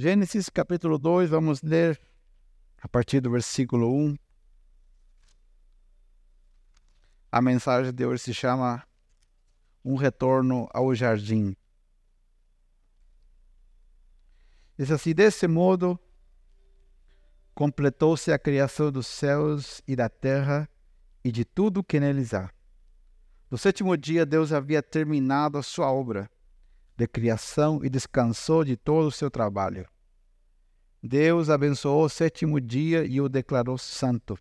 Gênesis capítulo 2, vamos ler a partir do versículo 1. A mensagem de hoje se chama Um Retorno ao Jardim. Diz assim: Desse modo, completou-se a criação dos céus e da terra e de tudo que neles há. No sétimo dia, Deus havia terminado a sua obra de criação e descansou de todo o seu trabalho. Deus abençoou o sétimo dia e o declarou santo,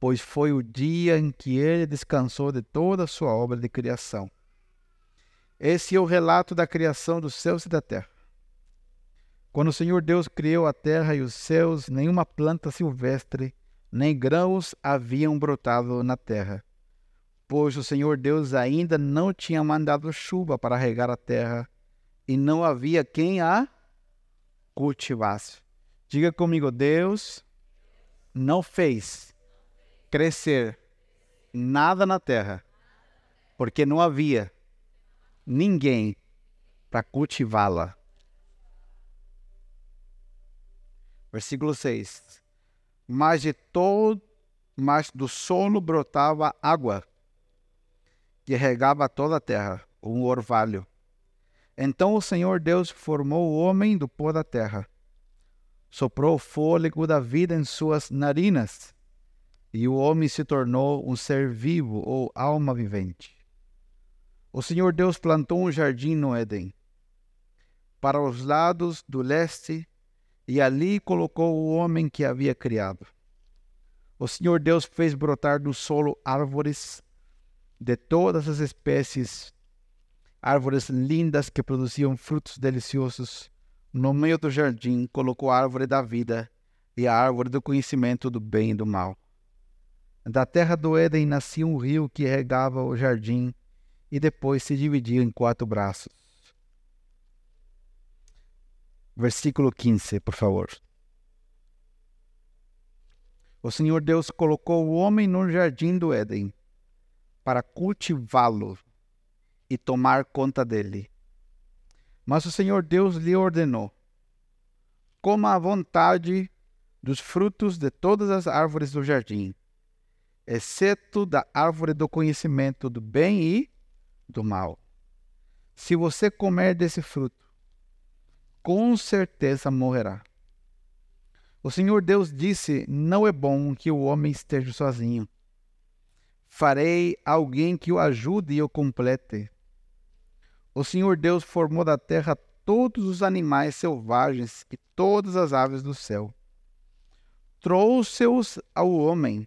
pois foi o dia em que ele descansou de toda a sua obra de criação. Esse é o relato da criação dos céus e da terra. Quando o Senhor Deus criou a terra e os céus, nenhuma planta silvestre, nem grãos haviam brotado na terra pois o Senhor Deus ainda não tinha mandado chuva para regar a terra e não havia quem a cultivasse. Diga comigo, Deus não fez crescer nada na terra, porque não havia ninguém para cultivá-la. Versículo 6. Mas de todo, mas do solo brotava água que regava toda a terra, um orvalho. Então o Senhor Deus formou o homem do pó da terra, soprou o fôlego da vida em suas narinas, e o homem se tornou um ser vivo ou alma vivente. O Senhor Deus plantou um jardim no Éden, para os lados do leste, e ali colocou o homem que havia criado. O Senhor Deus fez brotar do solo árvores de todas as espécies, árvores lindas que produziam frutos deliciosos. No meio do jardim colocou a árvore da vida e a árvore do conhecimento do bem e do mal. Da terra do Éden nascia um rio que regava o jardim e depois se dividia em quatro braços. Versículo 15, por favor. O Senhor Deus colocou o homem no jardim do Éden para cultivá-lo e tomar conta dele. Mas o Senhor Deus lhe ordenou: coma à vontade dos frutos de todas as árvores do jardim, exceto da árvore do conhecimento do bem e do mal. Se você comer desse fruto, com certeza morrerá. O Senhor Deus disse: Não é bom que o homem esteja sozinho farei alguém que o ajude e o complete. O Senhor Deus formou da terra todos os animais selvagens e todas as aves do céu. Trouxe-os ao homem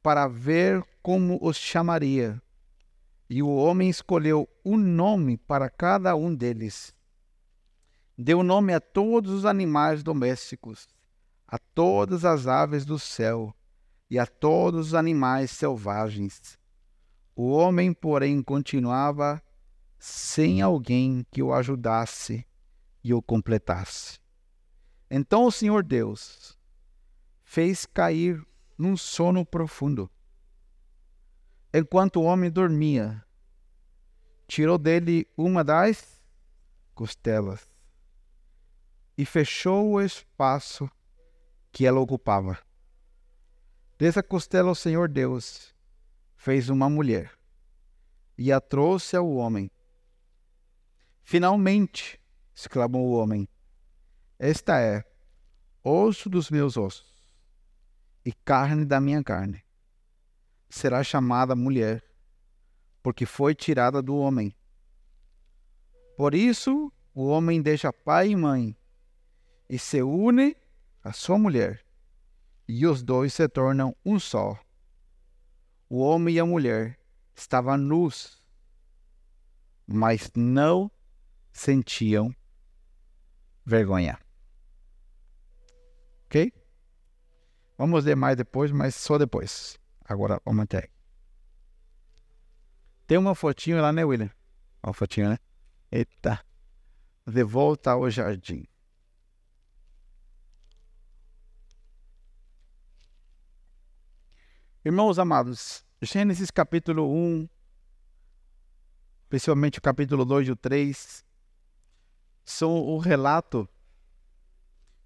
para ver como os chamaria. E o homem escolheu um nome para cada um deles. Deu nome a todos os animais domésticos, a todas as aves do céu e a todos os animais selvagens. O homem, porém, continuava sem alguém que o ajudasse e o completasse. Então o Senhor Deus fez cair num sono profundo. Enquanto o homem dormia, tirou dele uma das costelas e fechou o espaço que ela ocupava. Dessa costela o Senhor Deus fez uma mulher e a trouxe ao homem. Finalmente, exclamou o homem, esta é osso dos meus ossos e carne da minha carne. Será chamada mulher, porque foi tirada do homem. Por isso, o homem deixa pai e mãe e se une à sua mulher e os dois se tornam um só. O homem e a mulher estavam nus, mas não sentiam vergonha. Ok? Vamos ler mais depois, mas só depois. Agora vamos até. Tem uma fotinho lá, né, William? Uma fotinho, né? Eita. De volta ao jardim. Irmãos amados, Gênesis capítulo 1, principalmente o capítulo 2 e o 3, são o relato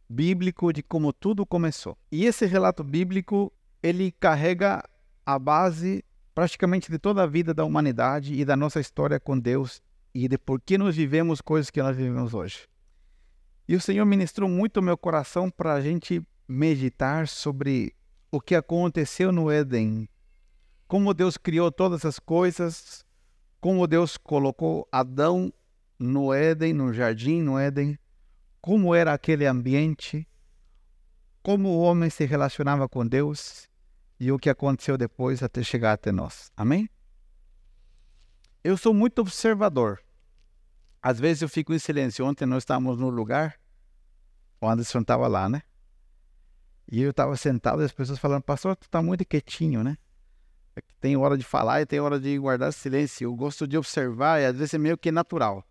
bíblico de como tudo começou. E esse relato bíblico, ele carrega a base praticamente de toda a vida da humanidade e da nossa história com Deus e de por que nós vivemos coisas que nós vivemos hoje. E o Senhor ministrou muito o meu coração para a gente meditar sobre o que aconteceu no Éden, como Deus criou todas as coisas, como Deus colocou Adão no Éden, no jardim, no Éden, como era aquele ambiente, como o homem se relacionava com Deus e o que aconteceu depois até chegar até nós. Amém? Eu sou muito observador. Às vezes eu fico em silêncio. Ontem nós estávamos no lugar, o Anderson estava lá, né? E eu estava sentado e as pessoas falando, pastor, tu está muito quietinho, né? É tem hora de falar e tem hora de guardar silêncio. Eu gosto de observar e às vezes é meio que natural.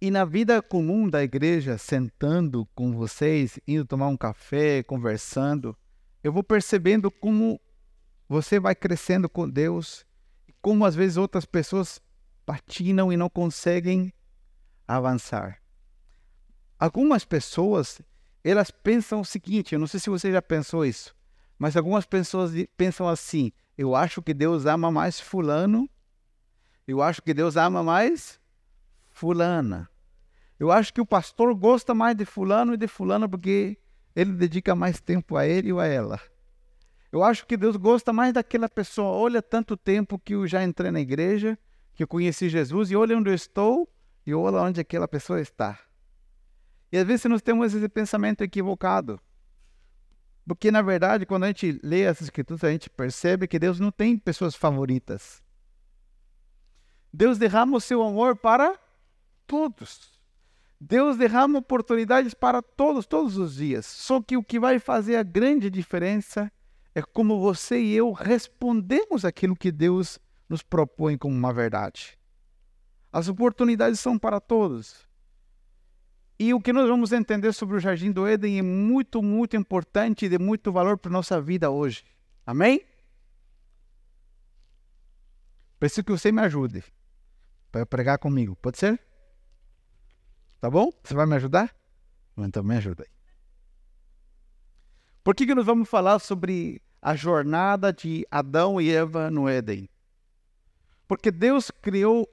E na vida comum da igreja, sentando com vocês, indo tomar um café, conversando, eu vou percebendo como você vai crescendo com Deus, como às vezes outras pessoas patinam e não conseguem avançar. Algumas pessoas, elas pensam o seguinte, eu não sei se você já pensou isso, mas algumas pessoas pensam assim: eu acho que Deus ama mais fulano, eu acho que Deus ama mais fulana. Eu acho que o pastor gosta mais de fulano e de fulana porque ele dedica mais tempo a ele ou a ela. Eu acho que Deus gosta mais daquela pessoa. Olha tanto tempo que eu já entrei na igreja, que eu conheci Jesus e olha onde eu estou e olha onde aquela pessoa está. E às vezes nós temos esse pensamento equivocado. Porque na verdade, quando a gente lê as escrituras, a gente percebe que Deus não tem pessoas favoritas. Deus derrama o seu amor para todos. Deus derrama oportunidades para todos, todos os dias. Só que o que vai fazer a grande diferença é como você e eu respondemos aquilo que Deus nos propõe como uma verdade. As oportunidades são para todos. E o que nós vamos entender sobre o Jardim do Éden é muito, muito importante e de muito valor para a nossa vida hoje. Amém? Preciso que você me ajude para pregar comigo. Pode ser? Tá bom? Você vai me ajudar? Então me ajuda aí. Por que, que nós vamos falar sobre a jornada de Adão e Eva no Éden? Porque Deus criou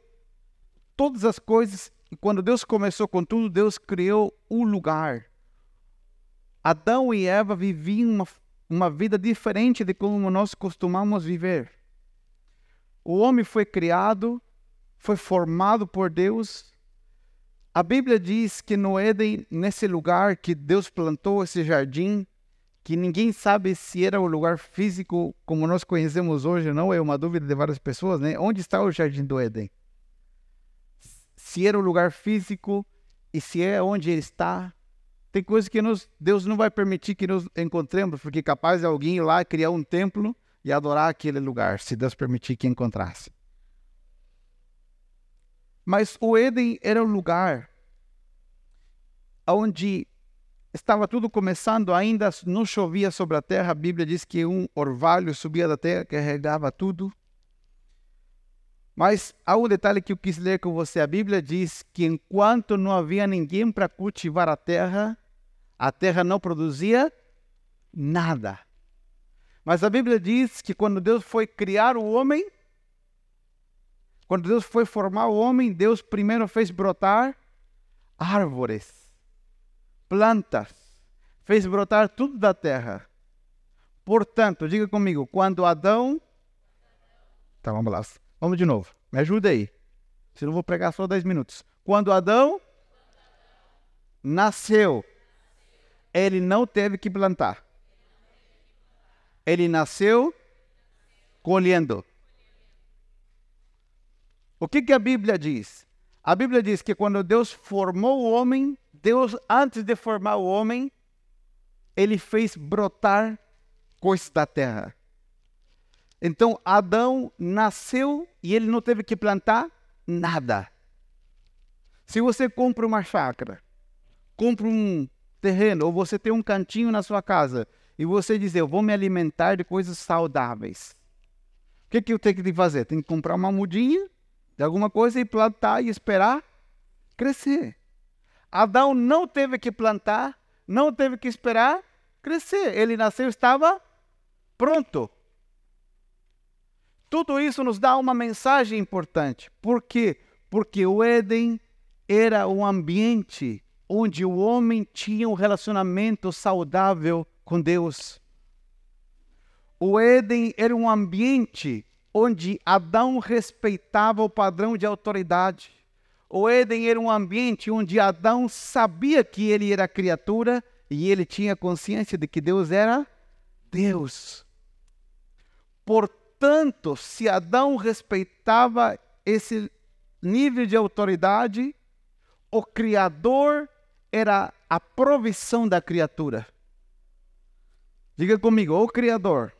todas as coisas e quando Deus começou com tudo, Deus criou um lugar. Adão e Eva viviam uma, uma vida diferente de como nós costumamos viver. O homem foi criado, foi formado por Deus a Bíblia diz que no Éden, nesse lugar que Deus plantou esse jardim, que ninguém sabe se era o lugar físico como nós conhecemos hoje, não é uma dúvida de várias pessoas, né? Onde está o jardim do Éden? Se era o lugar físico e se é onde ele está, tem coisas que nos, Deus não vai permitir que nos encontremos, porque capaz de alguém ir lá criar um templo e adorar aquele lugar, se Deus permitir que encontrasse. Mas o Éden era um lugar onde estava tudo começando, ainda não chovia sobre a terra. A Bíblia diz que um orvalho subia da terra, que regava tudo. Mas há um detalhe que eu quis ler com você. A Bíblia diz que enquanto não havia ninguém para cultivar a terra, a terra não produzia nada. Mas a Bíblia diz que quando Deus foi criar o homem, quando Deus foi formar o homem, Deus primeiro fez brotar árvores, plantas, fez brotar tudo da terra. Portanto, diga comigo, quando Adão. Tá, vamos lá. Vamos de novo. Me ajuda aí. Senão eu vou pregar só 10 minutos. Quando Adão nasceu, ele não teve que plantar. Ele nasceu colhendo. O que, que a Bíblia diz? A Bíblia diz que quando Deus formou o homem, Deus, antes de formar o homem, ele fez brotar coisas da terra. Então Adão nasceu e ele não teve que plantar nada. Se você compra uma chácara, compra um terreno, ou você tem um cantinho na sua casa, e você diz, eu vou me alimentar de coisas saudáveis. O que, que eu tenho que fazer? Tenho que comprar uma mudinha de alguma coisa e plantar e esperar crescer. Adão não teve que plantar, não teve que esperar crescer. Ele nasceu, estava pronto. Tudo isso nos dá uma mensagem importante. Por quê? Porque o Éden era um ambiente onde o homem tinha um relacionamento saudável com Deus. O Éden era um ambiente onde Adão respeitava o padrão de autoridade. O Éden era um ambiente onde Adão sabia que ele era criatura e ele tinha consciência de que Deus era Deus. Portanto, se Adão respeitava esse nível de autoridade, o Criador era a provisão da criatura. Diga comigo, o Criador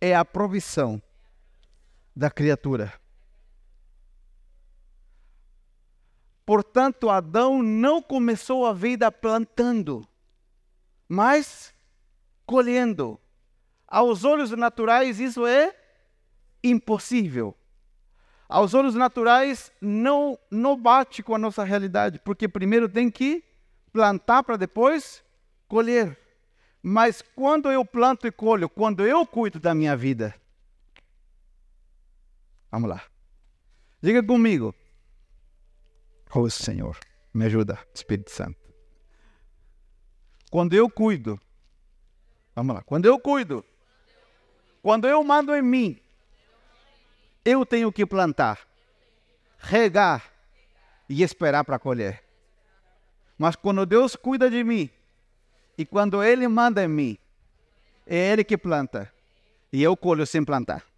é a provisão da criatura. Portanto, Adão não começou a vida plantando, mas colhendo. Aos olhos naturais, isso é impossível. Aos olhos naturais, não, não bate com a nossa realidade, porque primeiro tem que plantar para depois colher. Mas quando eu planto e colho, quando eu cuido da minha vida. Vamos lá. Diga comigo. Oh Senhor, me ajuda, Espírito Santo. Quando eu cuido, vamos lá, quando eu cuido, quando eu mando em mim, eu tenho que plantar, regar e esperar para colher. Mas quando Deus cuida de mim, e quando Ele manda em mim, é Ele que planta, e eu colho sem plantar.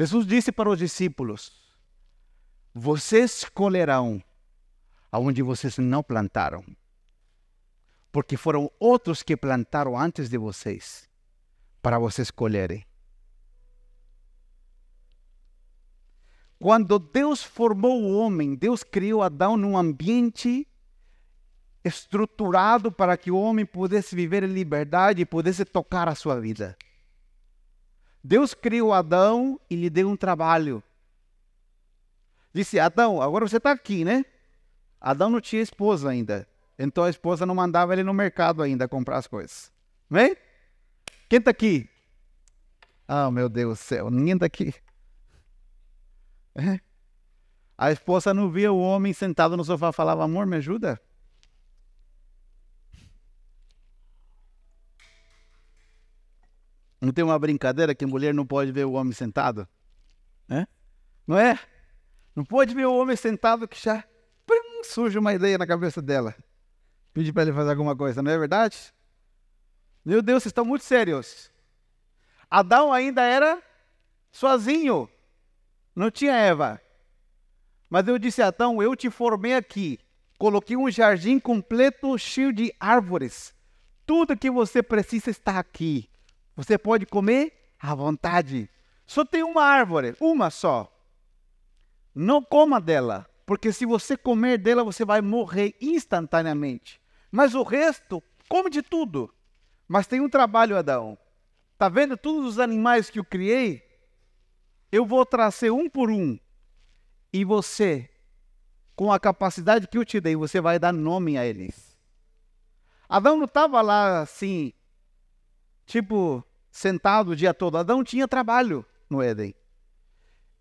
Jesus disse para os discípulos: Vocês colherão aonde vocês não plantaram, porque foram outros que plantaram antes de vocês, para vocês colherem. Quando Deus formou o homem, Deus criou Adão num ambiente estruturado para que o homem pudesse viver em liberdade e pudesse tocar a sua vida. Deus criou Adão e lhe deu um trabalho. Disse: Adão, agora você está aqui, né? Adão não tinha esposa ainda. Então a esposa não mandava ele no mercado ainda comprar as coisas. Vem? Quem está aqui? Ah, oh, meu Deus do céu, ninguém está aqui. É? A esposa não via o homem sentado no sofá falava: Amor, me ajuda? Não tem uma brincadeira que mulher não pode ver o homem sentado? É? Não é? Não pode ver o homem sentado que já prim, surge uma ideia na cabeça dela. Pedir para ele fazer alguma coisa, não é verdade? Meu Deus, vocês estão muito sérios. Adão ainda era sozinho. Não tinha Eva. Mas eu disse a Adão: Eu te formei aqui. Coloquei um jardim completo, cheio de árvores. Tudo que você precisa está aqui. Você pode comer à vontade. Só tem uma árvore, uma só. Não coma dela, porque se você comer dela, você vai morrer instantaneamente. Mas o resto, come de tudo. Mas tem um trabalho, Adão. Tá vendo todos os animais que eu criei? Eu vou trazer um por um. E você, com a capacidade que eu te dei, você vai dar nome a eles. Adão não estava lá assim, tipo, sentado o dia todo. Adão tinha trabalho no Éden.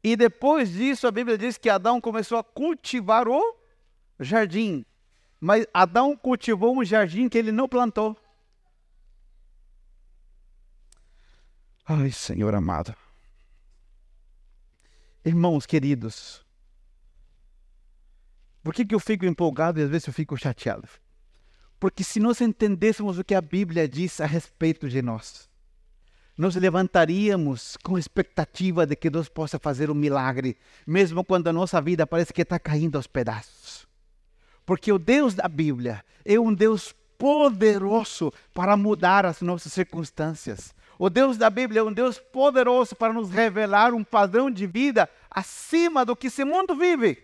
E depois disso, a Bíblia diz que Adão começou a cultivar o jardim. Mas Adão cultivou um jardim que ele não plantou. Ai, Senhor amado. Irmãos queridos, por que, que eu fico empolgado e às vezes eu fico chateado? Porque se nós entendêssemos o que a Bíblia diz a respeito de nós, nós levantaríamos com expectativa de que Deus possa fazer um milagre, mesmo quando a nossa vida parece que está caindo aos pedaços. Porque o Deus da Bíblia é um Deus poderoso para mudar as nossas circunstâncias. O Deus da Bíblia é um Deus poderoso para nos revelar um padrão de vida acima do que esse mundo vive.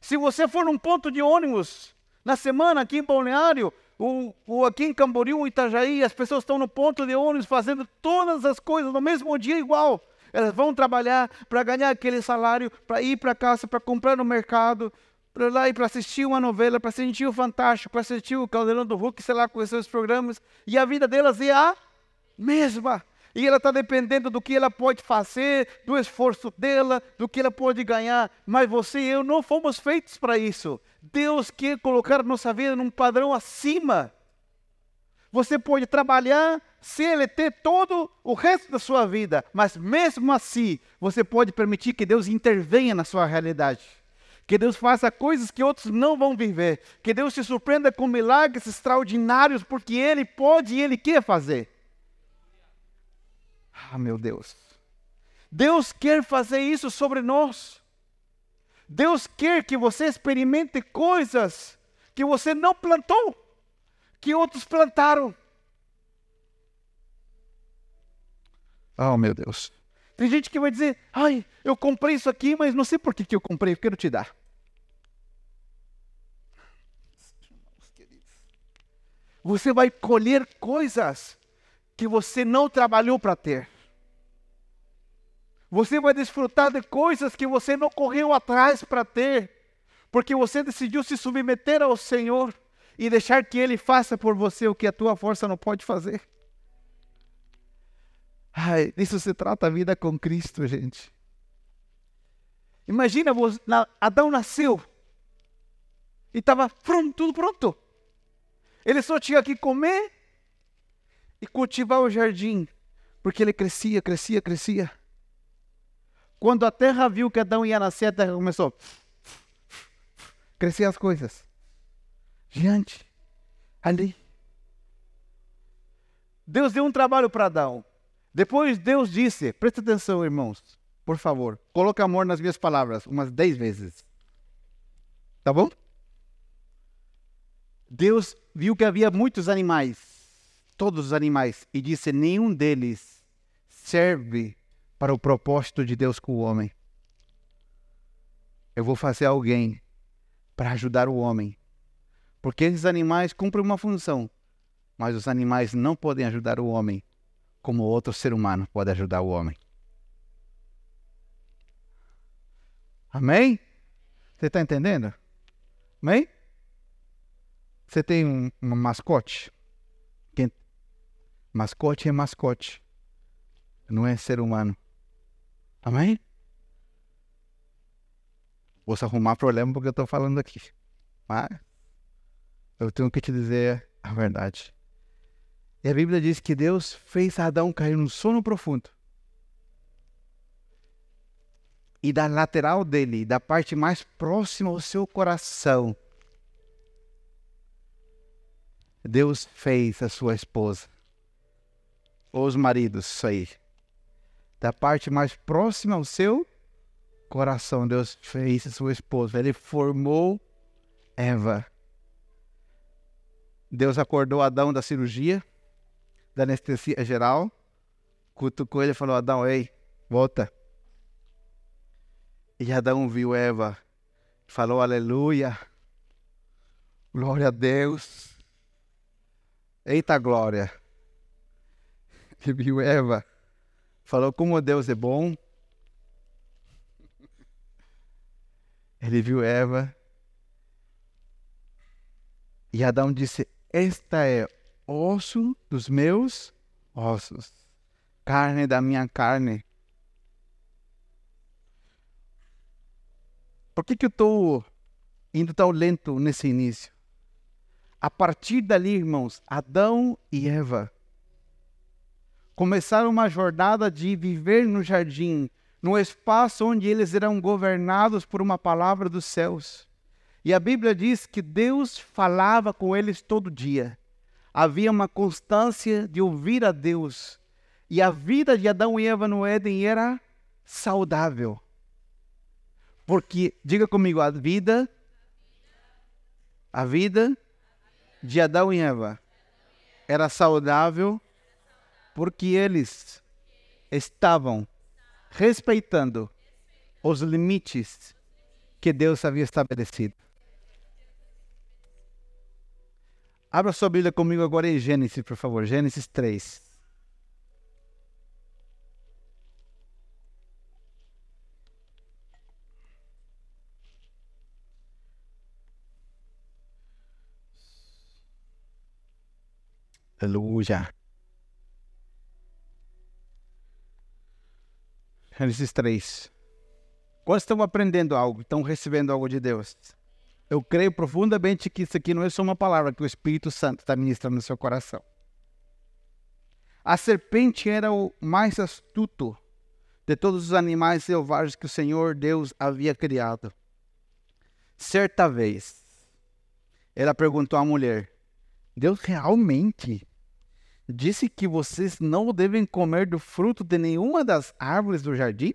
Se você for num ponto de ônibus na semana aqui em Balneário, ou, ou aqui em Camboriú, Itajaí, as pessoas estão no ponto de ônibus fazendo todas as coisas no mesmo dia igual. Elas vão trabalhar para ganhar aquele salário, para ir para casa, para comprar no mercado, para lá e para assistir uma novela, para assistir o Fantástico, para assistir o Caldeirão do Hulk, sei lá, com seus programas. E a vida delas é a mesma. E ela está dependendo do que ela pode fazer, do esforço dela, do que ela pode ganhar. Mas você e eu não fomos feitos para isso. Deus quer colocar a nossa vida num padrão acima. Você pode trabalhar, CLT todo o resto da sua vida, mas mesmo assim, você pode permitir que Deus intervenha na sua realidade. Que Deus faça coisas que outros não vão viver. Que Deus te surpreenda com milagres extraordinários, porque Ele pode e Ele quer fazer. Ah, meu Deus. Deus quer fazer isso sobre nós. Deus quer que você experimente coisas que você não plantou, que outros plantaram. Oh, meu Deus. Tem gente que vai dizer: ai, eu comprei isso aqui, mas não sei por que, que eu comprei, eu quero te dar. Você vai colher coisas que você não trabalhou para ter. Você vai desfrutar de coisas que você não correu atrás para ter, porque você decidiu se submeter ao Senhor e deixar que Ele faça por você o que a tua força não pode fazer. Ai, isso se trata a vida com Cristo, gente. Imagina, Adão nasceu e estava tudo pronto. Ele só tinha que comer e cultivar o jardim, porque ele crescia, crescia, crescia. Quando a terra viu que Adão ia nascer, a terra começou a crescer as coisas. Diante, ali. Deus deu um trabalho para Adão. Depois Deus disse: presta atenção, irmãos, por favor, coloque amor nas minhas palavras umas dez vezes. Tá bom? Deus viu que havia muitos animais, todos os animais, e disse: nenhum deles serve para o propósito de Deus com o homem. Eu vou fazer alguém para ajudar o homem. Porque esses animais cumprem uma função, mas os animais não podem ajudar o homem como outro ser humano pode ajudar o homem. Amém? Você está entendendo? Amém? Você tem um, um mascote? Quem... Mascote é mascote. Não é ser humano. Amém? Vou se arrumar problema porque eu estou falando aqui. Mas eu tenho que te dizer a verdade. E a Bíblia diz que Deus fez Adão cair num sono profundo. E da lateral dele, da parte mais próxima ao seu coração, Deus fez a sua esposa. Os maridos, isso aí da parte mais próxima ao seu coração. Deus fez sua esposa. Ele formou Eva. Deus acordou Adão da cirurgia, da anestesia geral, cutucou ele e falou: Adão, ei, volta. E Adão viu Eva, falou: Aleluia, glória a Deus. Eita glória. Ele viu Eva falou como Deus é bom. Ele viu Eva. E Adão disse: Esta é osso dos meus ossos, carne da minha carne. Por que, que eu estou indo tão lento nesse início? A partir dali, irmãos, Adão e Eva começaram uma jornada de viver no jardim, no espaço onde eles eram governados por uma palavra dos céus. E a Bíblia diz que Deus falava com eles todo dia. Havia uma constância de ouvir a Deus. E a vida de Adão e Eva no Éden era saudável. Porque, diga comigo, a vida, a vida de Adão e Eva era saudável porque eles estavam respeitando os limites que Deus havia estabelecido. Abra sua Bíblia comigo agora em Gênesis, por favor. Gênesis 3. Aleluia. Gênesis 3. Quando estão aprendendo algo, estão recebendo algo de Deus. Eu creio profundamente que isso aqui não é só uma palavra que o Espírito Santo está ministrando no seu coração. A serpente era o mais astuto de todos os animais selvagens que o Senhor Deus havia criado. Certa vez, ela perguntou à mulher: Deus realmente disse que vocês não devem comer do fruto de nenhuma das árvores do jardim?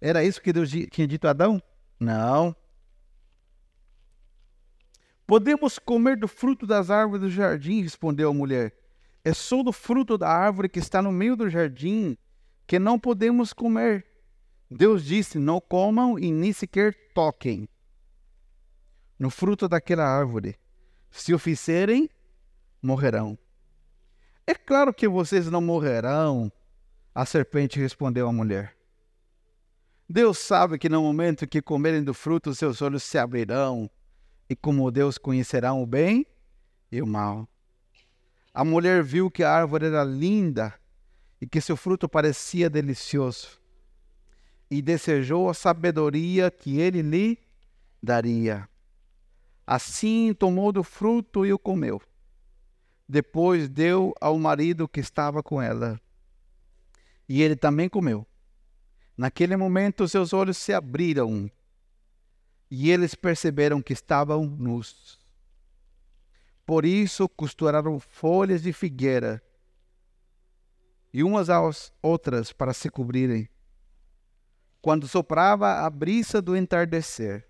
Era isso que Deus tinha dito a Adão? Não. Podemos comer do fruto das árvores do jardim, respondeu a mulher. É só do fruto da árvore que está no meio do jardim que não podemos comer. Deus disse: Não comam e nem sequer toquem no fruto daquela árvore. Se o fizerem, morrerão. É claro que vocês não morrerão, a serpente respondeu à mulher. Deus sabe que no momento que comerem do fruto, seus olhos se abrirão, e como Deus conhecerão o bem e o mal. A mulher viu que a árvore era linda e que seu fruto parecia delicioso, e desejou a sabedoria que ele lhe daria. Assim tomou do fruto e o comeu. Depois deu ao marido que estava com ela. E ele também comeu. Naquele momento, seus olhos se abriram e eles perceberam que estavam nus. Por isso, costuraram folhas de figueira e umas às outras para se cobrirem. Quando soprava a brisa do entardecer,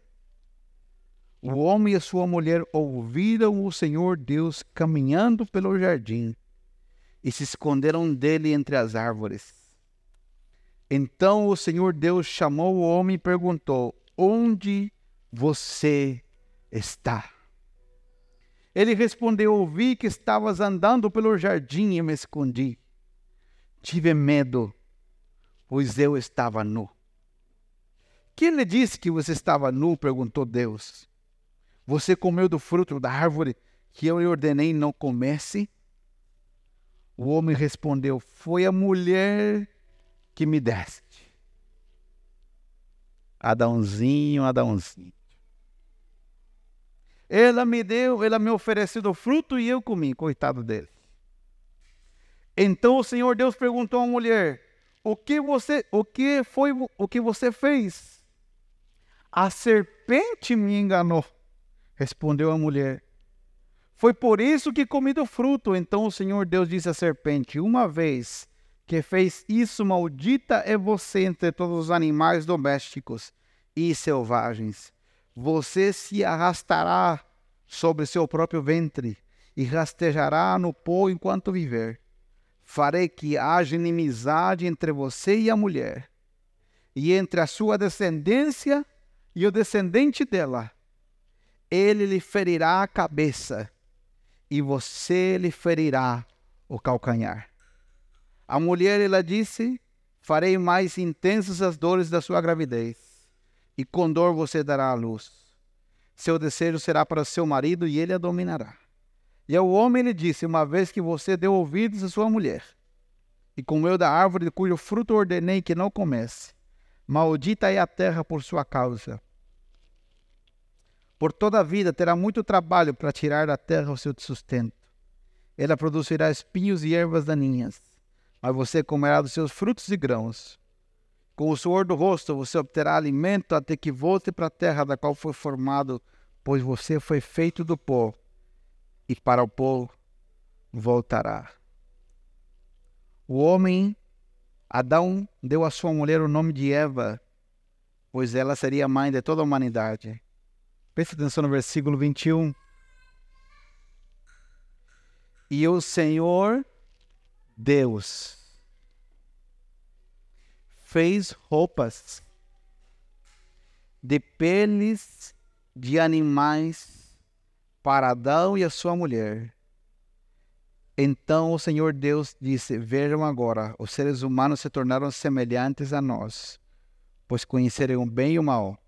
o homem e a sua mulher ouviram o Senhor Deus caminhando pelo jardim e se esconderam dele entre as árvores. Então o Senhor Deus chamou o homem e perguntou: Onde você está? Ele respondeu: Ouvi que estavas andando pelo jardim e me escondi. Tive medo, pois eu estava nu. Quem lhe disse que você estava nu? perguntou Deus. Você comeu do fruto da árvore que eu lhe ordenei não comesse? O homem respondeu: Foi a mulher que me deste. Adãozinho, Adãozinho. Ela me deu, ela me ofereceu do fruto e eu comi, coitado dele. Então o Senhor Deus perguntou à mulher: O que você, o que foi o que você fez? A serpente me enganou. Respondeu a mulher: Foi por isso que comi do fruto. Então o Senhor Deus disse à serpente: Uma vez que fez isso, maldita é você entre todos os animais domésticos e selvagens. Você se arrastará sobre seu próprio ventre e rastejará no pó enquanto viver. Farei que haja inimizade entre você e a mulher, e entre a sua descendência e o descendente dela ele lhe ferirá a cabeça e você lhe ferirá o calcanhar. A mulher, ela disse: Farei mais intensas as dores da sua gravidez, e com dor você dará a luz. Seu desejo será para seu marido e ele a dominará. E ao homem ele disse: Uma vez que você deu ouvidos à sua mulher, e comeu da árvore cujo fruto ordenei que não comesse, maldita é a terra por sua causa por toda a vida terá muito trabalho para tirar da terra o seu sustento. Ela produzirá espinhos e ervas daninhas, mas você comerá dos seus frutos e grãos. Com o suor do rosto você obterá alimento até que volte para a terra da qual foi formado, pois você foi feito do pó, e para o pó voltará. O homem, Adão, deu à sua mulher o nome de Eva, pois ela seria mãe de toda a humanidade. Preste atenção no versículo 21. E o Senhor Deus fez roupas de peles de animais para Adão e a sua mulher. Então o Senhor Deus disse: Vejam agora, os seres humanos se tornaram semelhantes a nós, pois conhecerem o bem e o mal.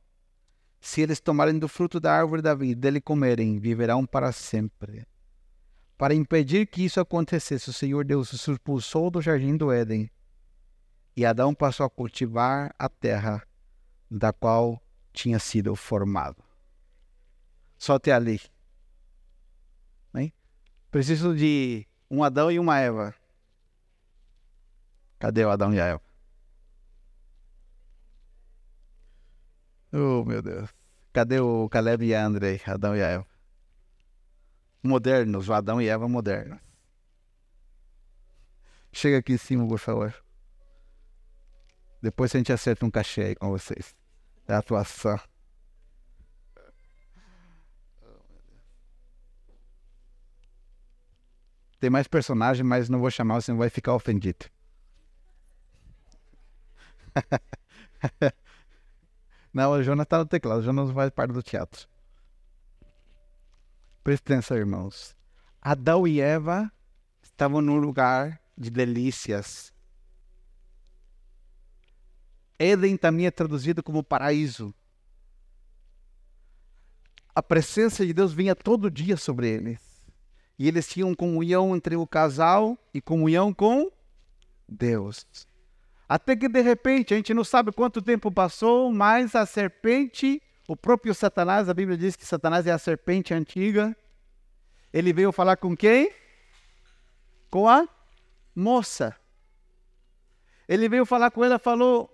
Se eles tomarem do fruto da árvore da vida e dele comerem, viverão para sempre. Para impedir que isso acontecesse, o Senhor Deus os expulsou do jardim do Éden. E Adão passou a cultivar a terra da qual tinha sido formado. Só até ali. Hein? Preciso de um Adão e uma Eva. Cadê o Adão e a Eva? Oh, meu Deus. Cadê o Caleb e a Andrei, Adão e a Eva? Modernos, o Adão e Eva modernos. Chega aqui em cima, por favor. Depois a gente acerta um cachê aí com vocês. É a atuação. Tem mais personagem, mas não vou chamar, senão vai ficar ofendido. não, o Jonas está no teclado, o Jonas faz parte do teatro. Presta atenção, irmãos. Adão e Eva estavam num lugar de delícias. Éden também é traduzido como paraíso. A presença de Deus vinha todo dia sobre eles. E eles tinham comunhão entre o casal e comunhão com Deus. Até que de repente, a gente não sabe quanto tempo passou, mas a serpente, o próprio Satanás, a Bíblia diz que Satanás é a serpente antiga. Ele veio falar com quem? Com a moça. Ele veio falar com ela, falou: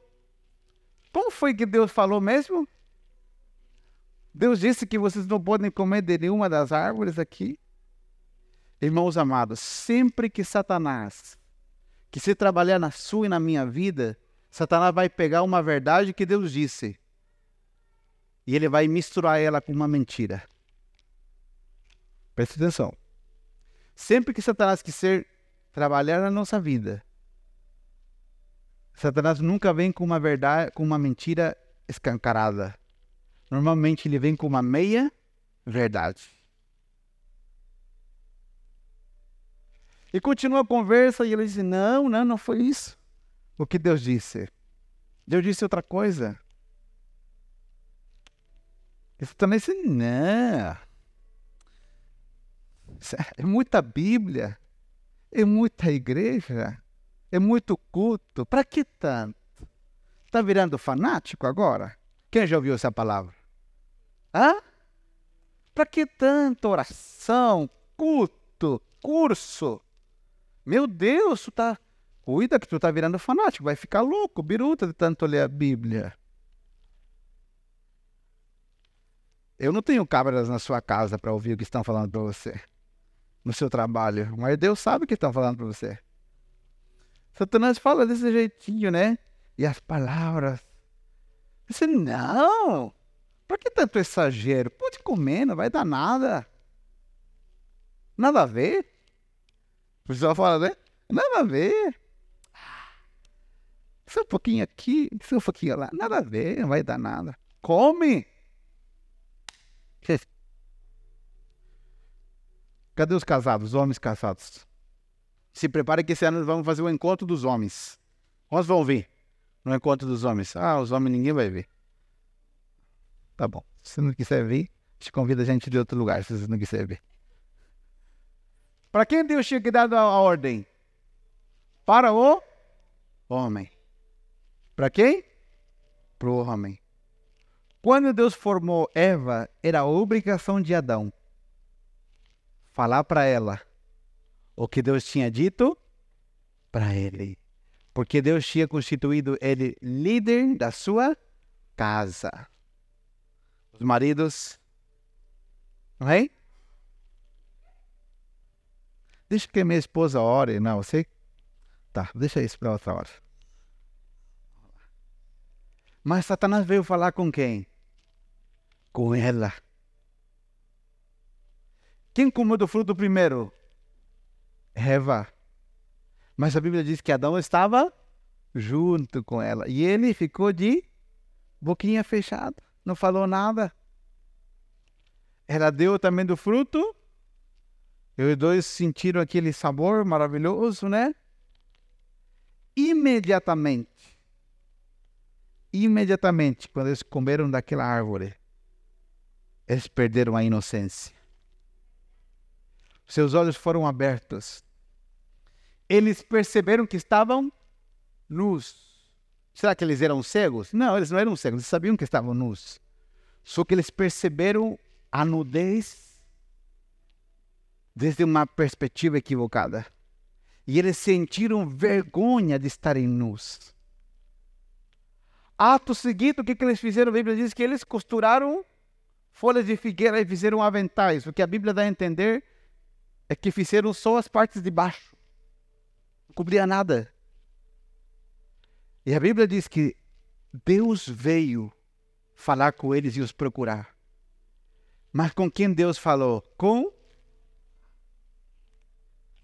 Como foi que Deus falou mesmo? Deus disse que vocês não podem comer de nenhuma das árvores aqui. Irmãos amados, sempre que Satanás que se trabalhar na sua e na minha vida, Satanás vai pegar uma verdade que Deus disse e ele vai misturar ela com uma mentira. Preste atenção. Sempre que Satanás quiser trabalhar na nossa vida, Satanás nunca vem com uma verdade, com uma mentira escancarada. Normalmente ele vem com uma meia verdade. E continua a conversa e ele diz: Não, não, não foi isso. O que Deus disse? Deus disse outra coisa. E também disse: Não. É muita Bíblia, é muita igreja, é muito culto. Para que tanto? Está virando fanático agora? Quem já ouviu essa palavra? Hã? Para que tanta oração, culto, curso? Meu Deus, tu tá. Cuida que tu tá virando fanático, vai ficar louco, biruta de tanto ler a Bíblia. Eu não tenho câmeras na sua casa para ouvir o que estão falando para você, no seu trabalho, mas Deus sabe o que estão falando para você. Satanás fala desse jeitinho, né? E as palavras. Você, não! Para que tanto exagero? Pode comer, não vai dar nada. Nada a ver. O pessoal fala, né? Nada a ver. Isso um pouquinho aqui, isso um pouquinho lá. Nada a ver, não vai dar nada. Come! Cadê os casados, os homens casados? Se prepare que esse ano vamos fazer o encontro dos homens. Quantos vão vir no encontro dos homens? Ah, os homens ninguém vai ver. Tá bom. Se não quiser vir, te convida a gente de outro lugar, se você não quiser ver. Para quem Deus tinha que dar a ordem? Para o homem. Para quem? Para o homem. Quando Deus formou Eva, era a obrigação de Adão falar para ela o que Deus tinha dito para ele. Porque Deus tinha constituído ele líder da sua casa. Os maridos, não é? Deixa que minha esposa ore. Não, você. Tá, deixa isso para outra hora. Mas Satanás veio falar com quem? Com ela. Quem comeu do fruto primeiro? Eva. Mas a Bíblia diz que Adão estava junto com ela. E ele ficou de boquinha fechada. não falou nada. Ela deu também do fruto. E os dois sentiram aquele sabor maravilhoso, né? Imediatamente, imediatamente, quando eles comeram daquela árvore, eles perderam a inocência. Seus olhos foram abertos. Eles perceberam que estavam nus. Será que eles eram cegos? Não, eles não eram cegos, eles sabiam que estavam nus. Só que eles perceberam a nudez desde uma perspectiva equivocada. E eles sentiram vergonha de estarem nus. Ato seguinte, o que, que eles fizeram? A Bíblia diz que eles costuraram folhas de figueira e fizeram aventais. O que a Bíblia dá a entender é que fizeram só as partes de baixo. Não cobria nada. E a Bíblia diz que Deus veio falar com eles e os procurar. Mas com quem Deus falou? Com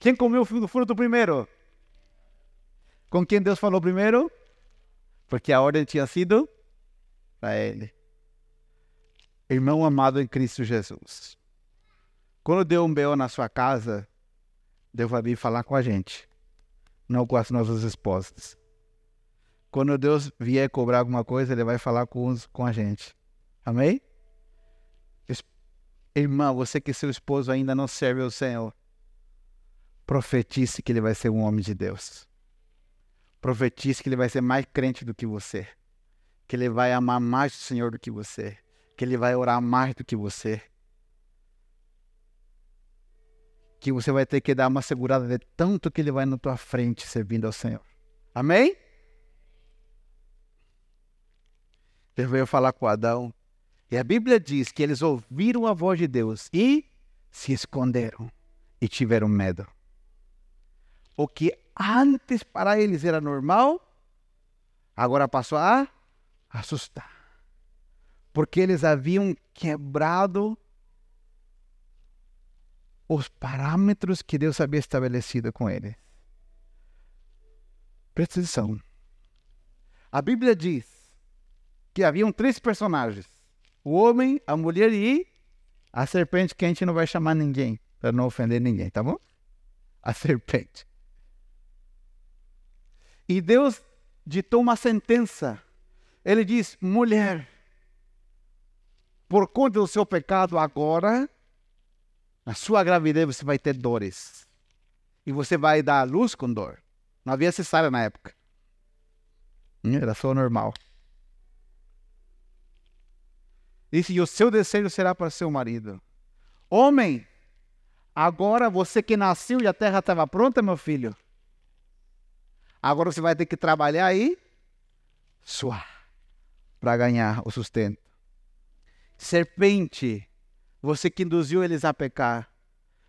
quem comeu o fruto primeiro? Com quem Deus falou primeiro? Porque a ordem tinha sido para ele. Irmão amado em Cristo Jesus. Quando deu um B.O. na sua casa, Deus vai vir falar com a gente, não com as nossas esposas. Quando Deus vier cobrar alguma coisa, Ele vai falar com, com a gente. Amém? Irmã, você que seu esposo ainda não serve ao Senhor, profetize que ele vai ser um homem de Deus. Profetize que ele vai ser mais crente do que você. Que ele vai amar mais o Senhor do que você. Que ele vai orar mais do que você. Que você vai ter que dar uma segurada de tanto que ele vai na tua frente servindo ao Senhor. Amém? Deus veio falar com Adão. E a Bíblia diz que eles ouviram a voz de Deus e se esconderam e tiveram medo. O que antes para eles era normal, agora passou a assustar. Porque eles haviam quebrado os parâmetros que Deus havia estabelecido com eles. Presta atenção. A Bíblia diz que haviam três personagens: o homem, a mulher e a serpente, que a gente não vai chamar ninguém, para não ofender ninguém, tá bom? A serpente. E Deus ditou uma sentença. Ele diz: mulher, por conta do seu pecado, agora, na sua gravidez, você vai ter dores. E você vai dar à luz com dor. Não havia cesárea na época. Era só normal. Disse: E o seu desejo será para seu marido. Homem, agora você que nasceu e a terra estava pronta, meu filho. Agora você vai ter que trabalhar aí, suar, para ganhar o sustento. Serpente, você que induziu eles a pecar,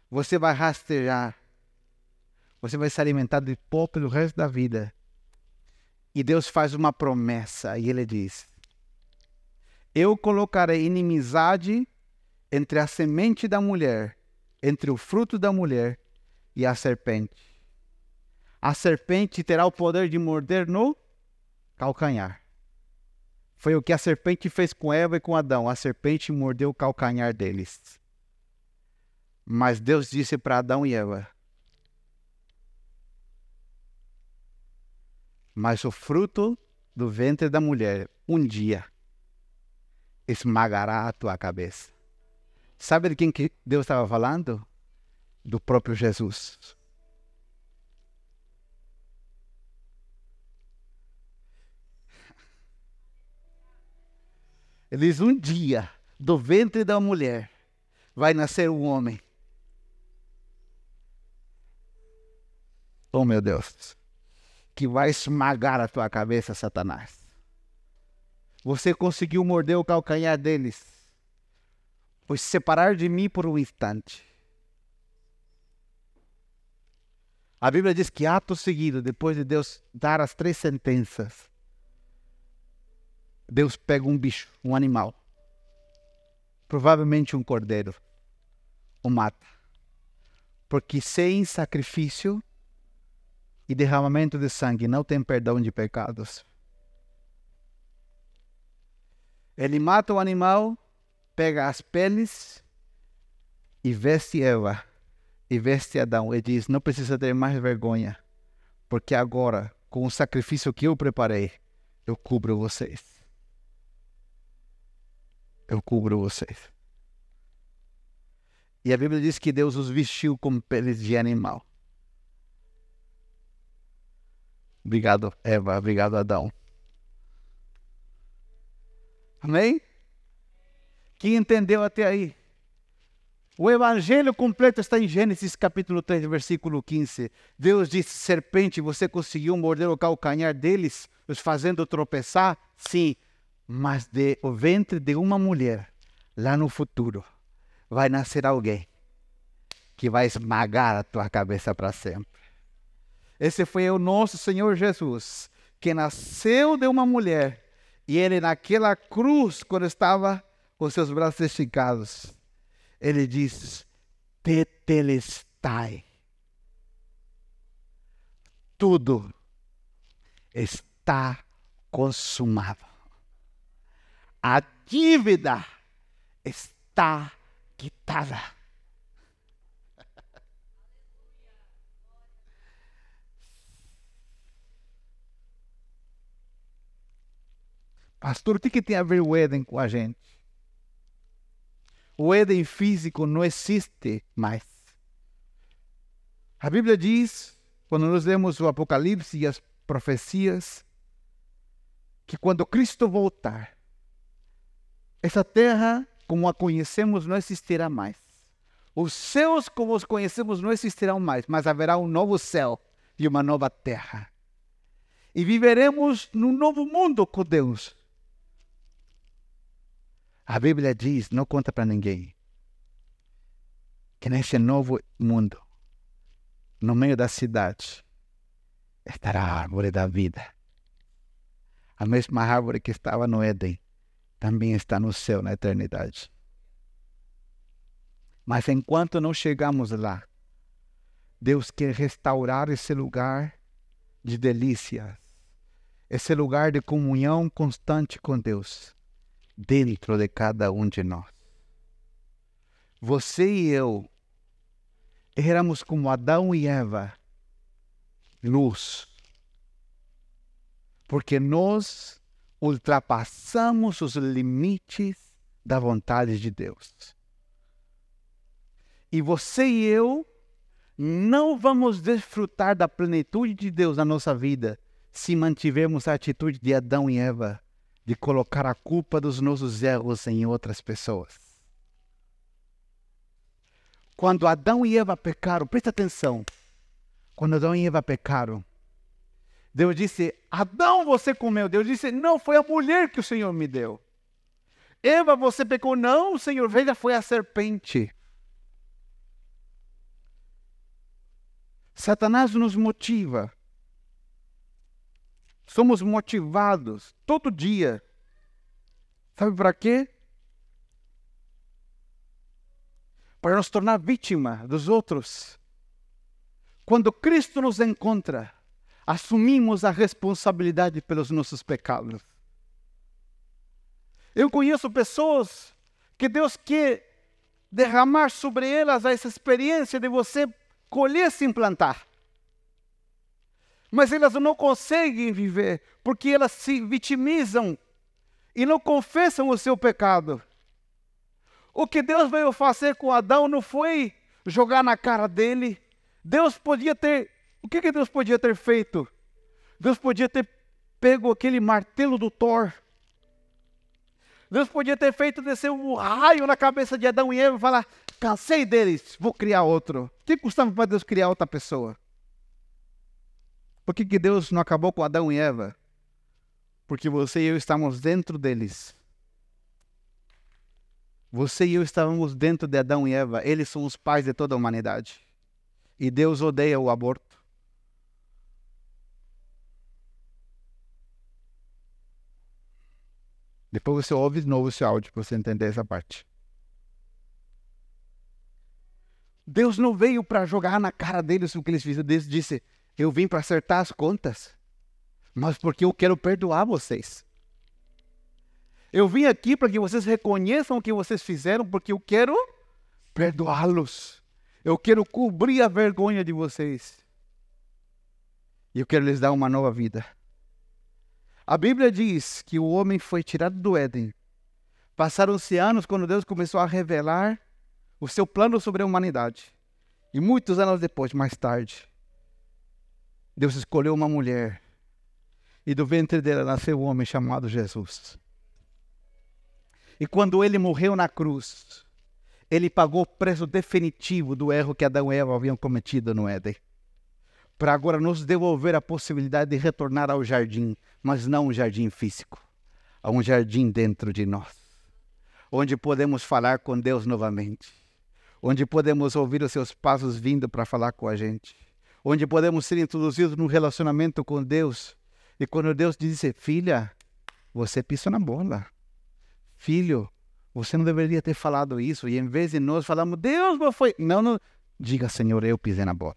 você vai rastejar, você vai se alimentar de pó pelo resto da vida. E Deus faz uma promessa e ele diz: Eu colocarei inimizade entre a semente da mulher, entre o fruto da mulher e a serpente a serpente terá o poder de morder no calcanhar. Foi o que a serpente fez com Eva e com Adão. A serpente mordeu o calcanhar deles. Mas Deus disse para Adão e Eva: Mas o fruto do ventre da mulher, um dia, esmagará a tua cabeça. Sabe de quem que Deus estava falando? Do próprio Jesus. Ele diz: um dia, do ventre da mulher, vai nascer um homem. Oh meu Deus, que vai esmagar a tua cabeça, Satanás. Você conseguiu morder o calcanhar deles, pois separar de mim por um instante. A Bíblia diz que ato seguido, depois de Deus dar as três sentenças, Deus pega um bicho, um animal, provavelmente um cordeiro, o mata. Porque sem sacrifício e derramamento de sangue não tem perdão de pecados. Ele mata o animal, pega as peles e veste Eva e veste Adão e diz: Não precisa ter mais vergonha, porque agora, com o sacrifício que eu preparei, eu cubro vocês. Eu cubro vocês. E a Bíblia diz que Deus os vestiu com peles de animal. Obrigado, Eva. Obrigado, Adão. Amém? Quem entendeu até aí? O evangelho completo está em Gênesis capítulo 3, versículo 15. Deus disse: Serpente, você conseguiu morder o calcanhar deles, os fazendo tropeçar? Sim, mas de o ventre de uma mulher, lá no futuro, vai nascer alguém que vai esmagar a tua cabeça para sempre. Esse foi o nosso Senhor Jesus, que nasceu de uma mulher, e ele naquela cruz, quando estava com seus braços esticados, ele diz: Tetelestai. Tudo está consumado. A dívida está quitada. Pastor, o que, tem a ver o Éden com a gente? O Éden físico não existe mais. A Bíblia diz, quando nós lemos o Apocalipse e as profecias, que quando Cristo voltar, essa terra, como a conhecemos, não existirá mais. Os céus, como os conhecemos, não existirão mais, mas haverá um novo céu e uma nova terra. E viveremos num novo mundo com Deus. A Bíblia diz, não conta para ninguém, que nesse novo mundo, no meio da cidade, estará a árvore da vida. A mesma árvore que estava no Éden também está no céu na eternidade. Mas enquanto não chegamos lá, Deus quer restaurar esse lugar de delícias, esse lugar de comunhão constante com Deus, dentro de cada um de nós. Você e eu éramos como Adão e Eva, luz, porque nós ultrapassamos os limites da vontade de Deus. E você e eu não vamos desfrutar da plenitude de Deus na nossa vida se mantivermos a atitude de Adão e Eva de colocar a culpa dos nossos erros em outras pessoas. Quando Adão e Eva pecaram, presta atenção. Quando Adão e Eva pecaram, Deus disse: Adão, você comeu. Deus disse: Não, foi a mulher que o Senhor me deu. Eva, você pecou. Não, Senhor, veja, foi a serpente. Satanás nos motiva. Somos motivados todo dia. Sabe para quê? Para nos tornar vítima dos outros. Quando Cristo nos encontra, assumimos a responsabilidade pelos nossos pecados. Eu conheço pessoas que Deus quer derramar sobre elas essa experiência de você colher sem plantar. Mas elas não conseguem viver porque elas se vitimizam e não confessam o seu pecado. O que Deus veio fazer com Adão não foi jogar na cara dele. Deus podia ter o que, que Deus podia ter feito? Deus podia ter pego aquele martelo do Thor. Deus podia ter feito descer um raio na cabeça de Adão e Eva e falar: cansei deles, vou criar outro. O que custava para Deus criar outra pessoa? Por que, que Deus não acabou com Adão e Eva? Porque você e eu estamos dentro deles. Você e eu estávamos dentro de Adão e Eva. Eles são os pais de toda a humanidade. E Deus odeia o aborto. Depois você ouve de novo esse áudio para você entender essa parte. Deus não veio para jogar na cara deles o que eles fizeram. Deus disse: Eu vim para acertar as contas, mas porque eu quero perdoar vocês. Eu vim aqui para que vocês reconheçam o que vocês fizeram, porque eu quero perdoá-los. Eu quero cobrir a vergonha de vocês. E eu quero lhes dar uma nova vida. A Bíblia diz que o homem foi tirado do Éden. Passaram-se anos quando Deus começou a revelar o seu plano sobre a humanidade. E muitos anos depois, mais tarde, Deus escolheu uma mulher. E do ventre dela nasceu um homem chamado Jesus. E quando ele morreu na cruz, ele pagou o preço definitivo do erro que Adão e Eva haviam cometido no Éden. Para agora nos devolver a possibilidade de retornar ao jardim, mas não um jardim físico, a um jardim dentro de nós, onde podemos falar com Deus novamente, onde podemos ouvir os seus passos vindo para falar com a gente, onde podemos ser introduzidos num relacionamento com Deus. E quando Deus diz, filha, você pisa na bola. Filho, você não deveria ter falado isso. E em vez de nós falarmos, Deus, foi. Não, não. Diga, Senhor, eu pisei na bola.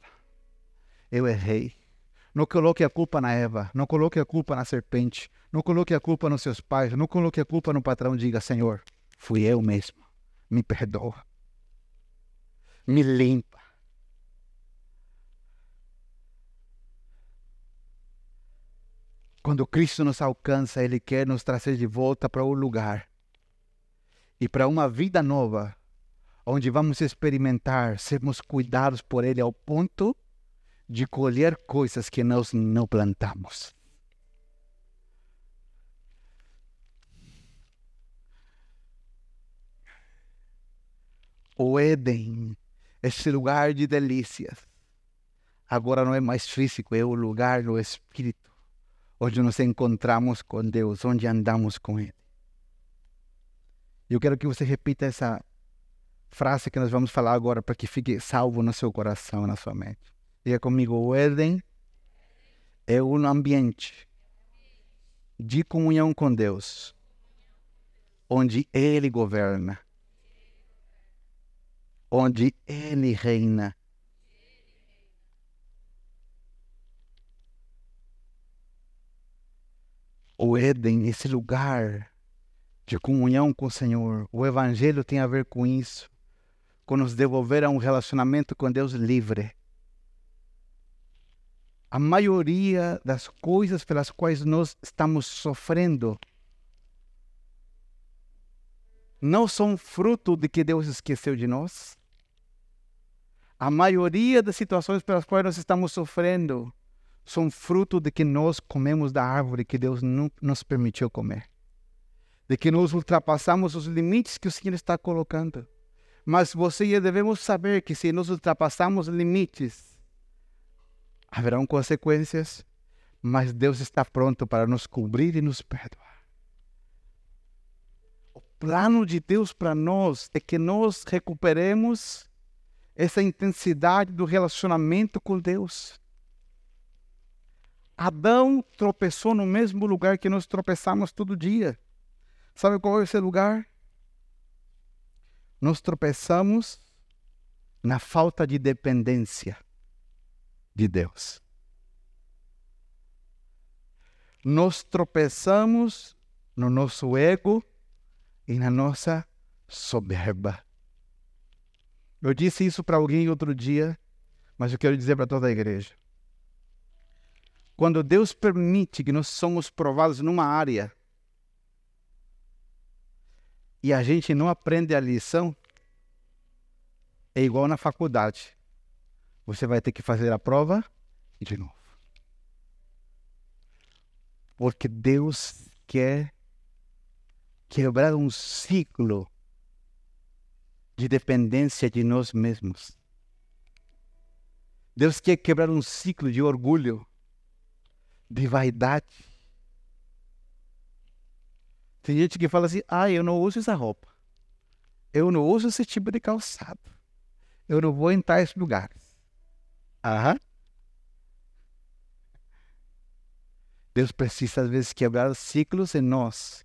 Eu errei. Não coloque a culpa na Eva. Não coloque a culpa na serpente. Não coloque a culpa nos seus pais. Não coloque a culpa no patrão. Diga, Senhor, fui eu mesmo. Me perdoa. Me limpa. Quando Cristo nos alcança, Ele quer nos trazer de volta para o lugar e para uma vida nova, onde vamos experimentar, sermos cuidados por Ele ao ponto de colher coisas que nós não plantamos. O Éden, esse lugar de delícias, agora não é mais físico, é o lugar do Espírito onde nos encontramos com Deus, onde andamos com Ele. Eu quero que você repita essa frase que nós vamos falar agora para que fique salvo no seu coração, na sua mente. Diga comigo: o Éden é um ambiente de comunhão com Deus, onde Ele governa, onde Ele reina o Éden, esse lugar de comunhão com o Senhor. O Evangelho tem a ver com isso, com nos devolver a um relacionamento com Deus livre. A maioria das coisas pelas quais nós estamos sofrendo não são fruto de que Deus esqueceu de nós. A maioria das situações pelas quais nós estamos sofrendo são fruto de que nós comemos da árvore que Deus não nos permitiu comer. De que nós ultrapassamos os limites que o Senhor está colocando. Mas você e eu devemos saber que se nós ultrapassamos limites, haverão consequências, mas Deus está pronto para nos cobrir e nos perdoar. O plano de Deus para nós é que nós recuperemos essa intensidade do relacionamento com Deus Adão tropeçou no mesmo lugar que nós tropeçamos todo dia. Sabe qual é esse lugar? Nós tropeçamos na falta de dependência de Deus. Nós tropeçamos no nosso ego e na nossa soberba. Eu disse isso para alguém outro dia, mas eu quero dizer para toda a igreja. Quando Deus permite que nós somos provados numa área e a gente não aprende a lição, é igual na faculdade. Você vai ter que fazer a prova de novo. Porque Deus quer quebrar um ciclo de dependência de nós mesmos. Deus quer quebrar um ciclo de orgulho de vaidade. Tem gente que fala assim: ah, eu não uso essa roupa. Eu não uso esse tipo de calçado. Eu não vou em tais lugares. Aham. Deus precisa, às vezes, quebrar ciclos em nós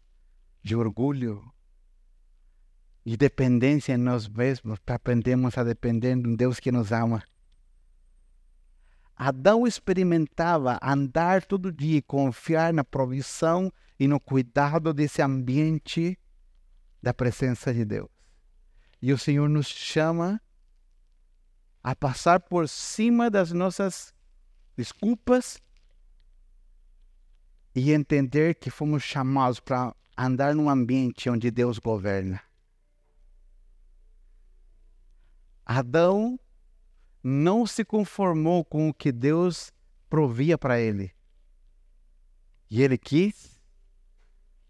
de orgulho e dependência em nós mesmos para aprendermos a depender de um Deus que nos ama. Adão experimentava andar todo dia e confiar na provisão e no cuidado desse ambiente da presença de Deus. E o Senhor nos chama a passar por cima das nossas desculpas e entender que fomos chamados para andar num ambiente onde Deus governa. Adão não se conformou com o que Deus provia para ele. E ele quis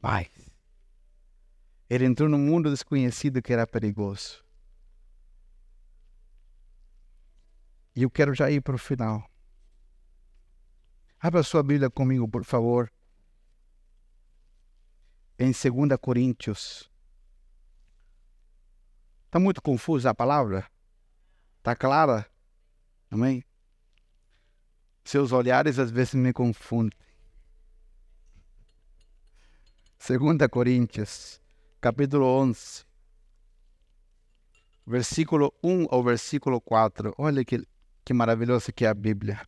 mais. Ele entrou num mundo desconhecido que era perigoso. E eu quero já ir para o final. Abra sua Bíblia comigo, por favor. Em 2 Coríntios. Está muito confusa a palavra? Está clara? Amém? Seus olhares às vezes me confundem. 2 Coríntios, capítulo 11, versículo 1 ao versículo 4. Olha que, que maravilhoso que é a Bíblia.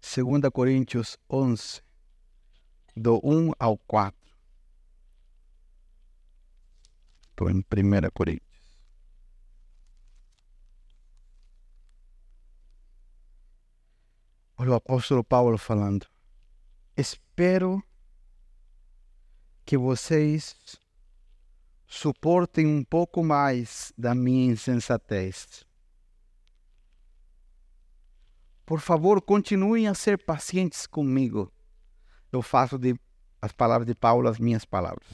Segunda Coríntios 11, do 1 ao 4. Estou em 1 Coríntios. Olha o apóstolo Paulo falando. Espero que vocês suportem um pouco mais da minha insensatez. Por favor, continuem a ser pacientes comigo. Eu faço de as palavras de Paulo as minhas palavras.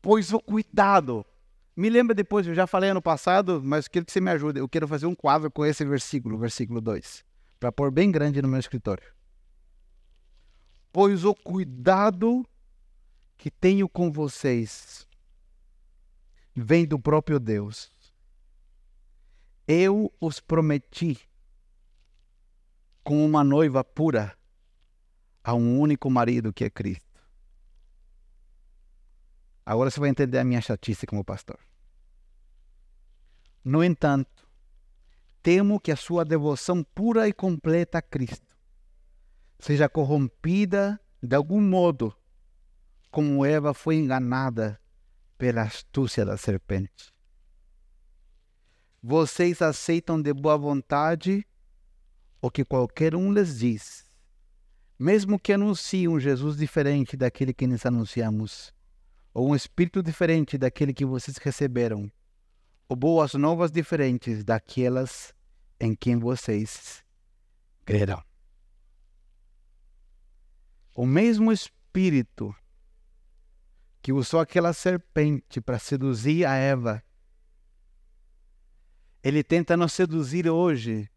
Pois o cuidado me lembra depois, eu já falei ano passado, mas quero que você me ajude. Eu quero fazer um quadro com esse versículo, versículo 2, para pôr bem grande no meu escritório. Pois o cuidado que tenho com vocês vem do próprio Deus. Eu os prometi como uma noiva pura a um único marido que é Cristo. Agora você vai entender a minha chatice como pastor. No entanto, temo que a sua devoção pura e completa a Cristo seja corrompida de algum modo, como Eva foi enganada pela astúcia da serpente. Vocês aceitam de boa vontade o que qualquer um lhes diz, mesmo que anuncie um Jesus diferente daquele que nos anunciamos, ou um espírito diferente daquele que vocês receberam ou boas novas diferentes daquelas em quem vocês crerão. O mesmo Espírito que usou aquela serpente para seduzir a Eva, ele tenta nos seduzir hoje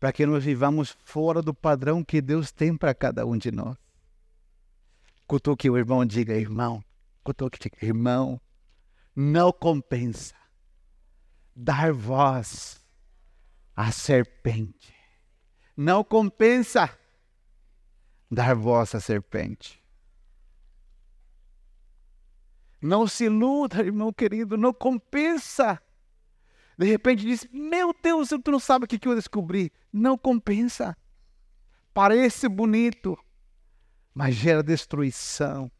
para que nós vivamos fora do padrão que Deus tem para cada um de nós. Cutuque o irmão, diga, irmão, cutuque, irmão, não compensa dar voz à serpente. Não compensa dar voz à serpente. Não se iluda, irmão querido, não compensa. De repente diz: Meu Deus, tu não sabe o que eu descobri. Não compensa. Parece bonito, mas gera destruição.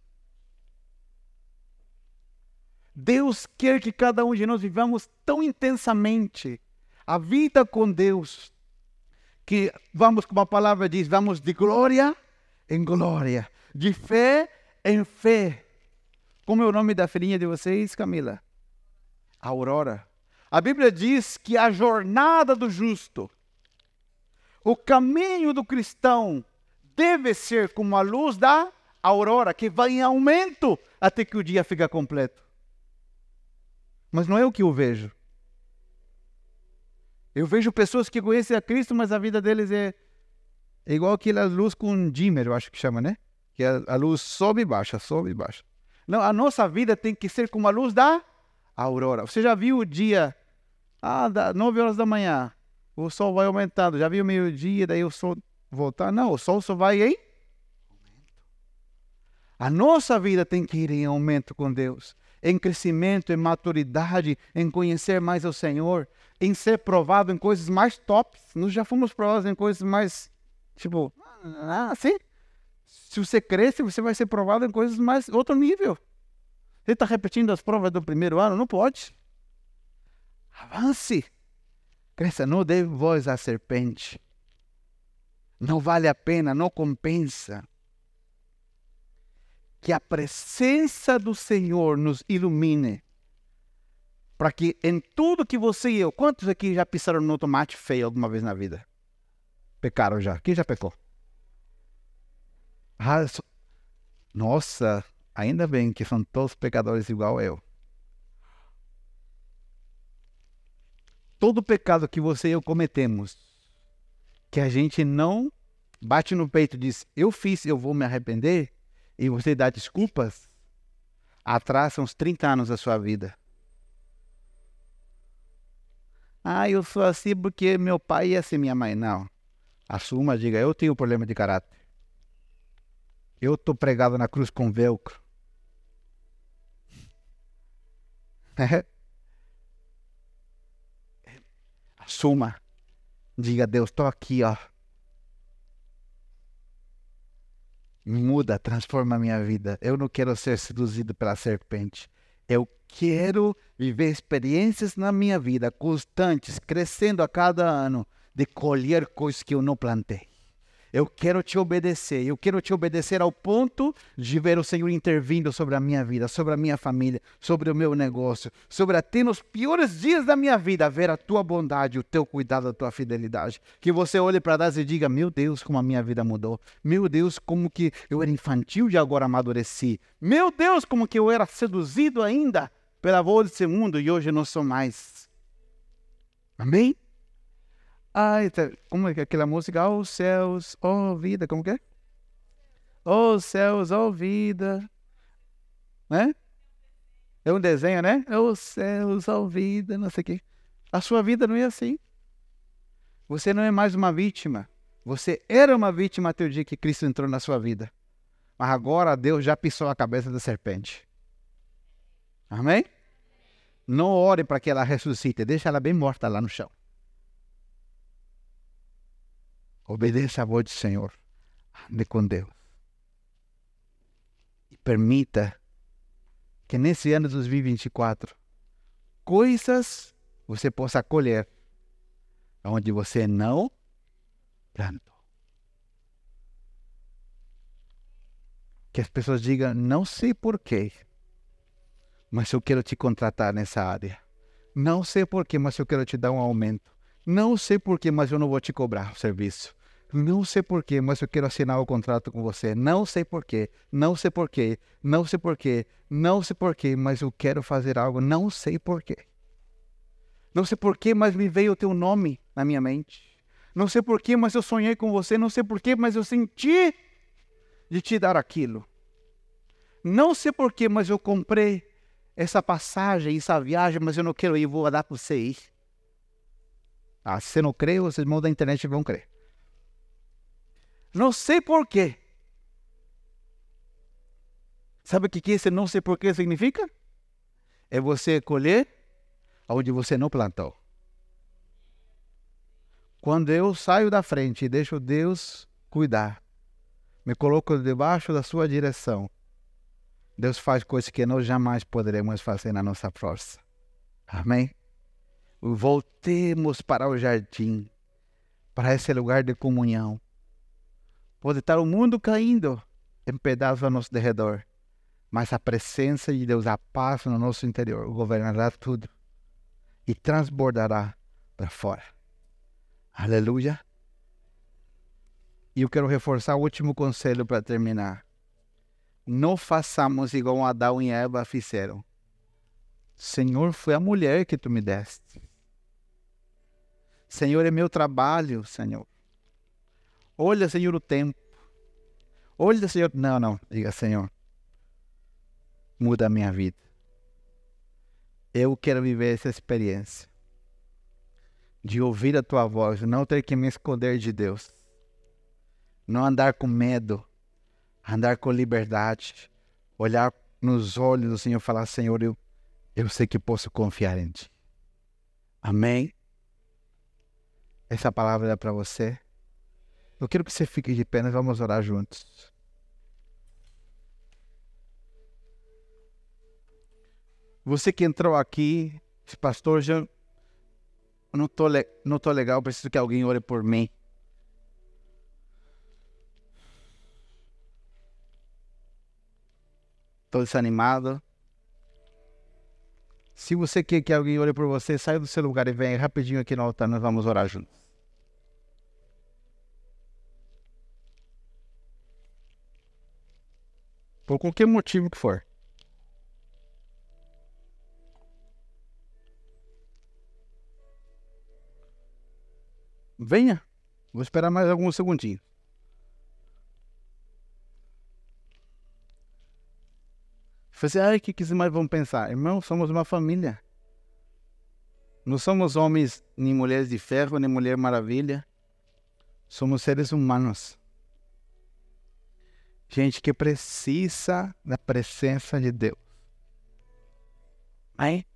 Deus quer que cada um de nós vivamos tão intensamente a vida com Deus, que vamos, como a palavra diz, vamos de glória em glória, de fé em fé. Como é o nome da filhinha de vocês, Camila? Aurora. A Bíblia diz que a jornada do justo, o caminho do cristão, deve ser como a luz da aurora, que vai em aumento até que o dia fica completo. Mas não é o que eu vejo. Eu vejo pessoas que conhecem a Cristo, mas a vida deles é, é igual aquela luz com dimmer, eu acho que chama, né? Que a, a luz sobe e baixa, sobe e baixa. Não, a nossa vida tem que ser como a luz da aurora. Você já viu o dia, ah, da, 9 horas da manhã, o sol vai aumentando. Já viu o meio-dia, daí o sol voltar? Não, o sol só vai em a nossa vida tem que ir em aumento com Deus em crescimento, em maturidade, em conhecer mais o Senhor, em ser provado em coisas mais tops. Nós já fomos provados em coisas mais, tipo, assim. Se você cresce, você vai ser provado em coisas mais outro nível. Você está repetindo as provas do primeiro ano? Não pode. Avance. Cresça, não dê voz à serpente. Não vale a pena, não compensa. Que a presença do Senhor nos ilumine. Para que em tudo que você e eu, quantos aqui já pisaram no tomate feio alguma vez na vida? Pecaram já. Quem já pecou? Ah, nossa, ainda bem que são todos pecadores igual eu. Todo pecado que você e eu cometemos, que a gente não bate no peito e diz, eu fiz, eu vou me arrepender, e você dá desculpas, atrasa uns 30 anos da sua vida. Ah, eu sou assim porque meu pai é assim, minha mãe. Não. Assuma, diga, eu tenho problema de caráter. Eu estou pregado na cruz com velcro. Assuma. Diga, Deus, estou aqui, ó. Muda, transforma a minha vida. Eu não quero ser seduzido pela serpente. Eu quero viver experiências na minha vida constantes, crescendo a cada ano, de colher coisas que eu não plantei. Eu quero te obedecer. Eu quero te obedecer ao ponto de ver o Senhor intervindo sobre a minha vida, sobre a minha família, sobre o meu negócio, sobre até nos piores dias da minha vida, ver a tua bondade, o teu cuidado, a tua fidelidade. Que você olhe para trás e diga: Meu Deus, como a minha vida mudou. Meu Deus, como que eu era infantil e agora amadureci. Meu Deus, como que eu era seduzido ainda pela voz desse mundo e hoje não sou mais. Amém? Ai, como é que é aquela música? Oh céus, oh vida, como que é? Oh céus, oh vida. Né? É um desenho, né? Oh céus, oh vida, não sei o quê. A sua vida não é assim. Você não é mais uma vítima. Você era uma vítima até o dia que Cristo entrou na sua vida. Mas agora Deus já pisou a cabeça da serpente. Amém? Não ore para que ela ressuscite. Deixa ela bem morta lá no chão. Obedeça a voz do Senhor. Ande com Deus. E permita que nesse ano de 2024 coisas você possa colher onde você não plantou. Que as pessoas digam, não sei porquê, mas eu quero te contratar nessa área. Não sei porquê, mas eu quero te dar um aumento. Não sei porquê, mas eu não vou te cobrar o serviço. Não sei porquê, mas eu quero assinar o contrato com você. Não sei porquê, não sei porquê, não sei porquê, não sei porquê, mas eu quero fazer algo. Não sei porquê. Não sei porquê, mas me veio o teu nome na minha mente. Não sei porquê, mas eu sonhei com você. Não sei porquê, mas eu senti de te dar aquilo. Não sei porquê, mas eu comprei essa passagem, essa viagem, mas eu não quero ir, vou dar para você ir. Ah, se você não crê, vocês irmãos da internet vão crer. Não sei porquê. Sabe o que esse não sei porquê significa? É você colher onde você não plantou. Quando eu saio da frente e deixo Deus cuidar, me coloco debaixo da sua direção, Deus faz coisas que nós jamais poderemos fazer na nossa força. Amém? Voltemos para o jardim, para esse lugar de comunhão. Pode estar o mundo caindo em pedaços ao nosso derredor, mas a presença de Deus, a paz no nosso interior, governará tudo e transbordará para fora. Aleluia. E eu quero reforçar o último conselho para terminar. Não façamos igual Adão e Eva fizeram. Senhor, foi a mulher que tu me deste. Senhor, é meu trabalho, Senhor. Olha, Senhor, o tempo. Olha, Senhor. Não, não. Diga, Senhor, muda a minha vida. Eu quero viver essa experiência de ouvir a tua voz, não ter que me esconder de Deus, não andar com medo, andar com liberdade, olhar nos olhos do Senhor e falar: Senhor, eu, eu sei que posso confiar em Ti. Amém? Essa palavra é para você. Eu quero que você fique de pé, nós vamos orar juntos. Você que entrou aqui, pastor, já não tô, não tô legal, preciso que alguém ore por mim. Estou desanimado. Se você quer que alguém ore por você, saia do seu lugar e venha rapidinho aqui no altar, nós vamos orar juntos. Por qualquer motivo que for. Venha. Vou esperar mais alguns segundinhos. Falei assim, ai, o que, que mais vão pensar? Irmão, somos uma família. Não somos homens nem mulheres de ferro, nem mulher maravilha. Somos seres humanos. Gente que precisa da presença de Deus. Aí,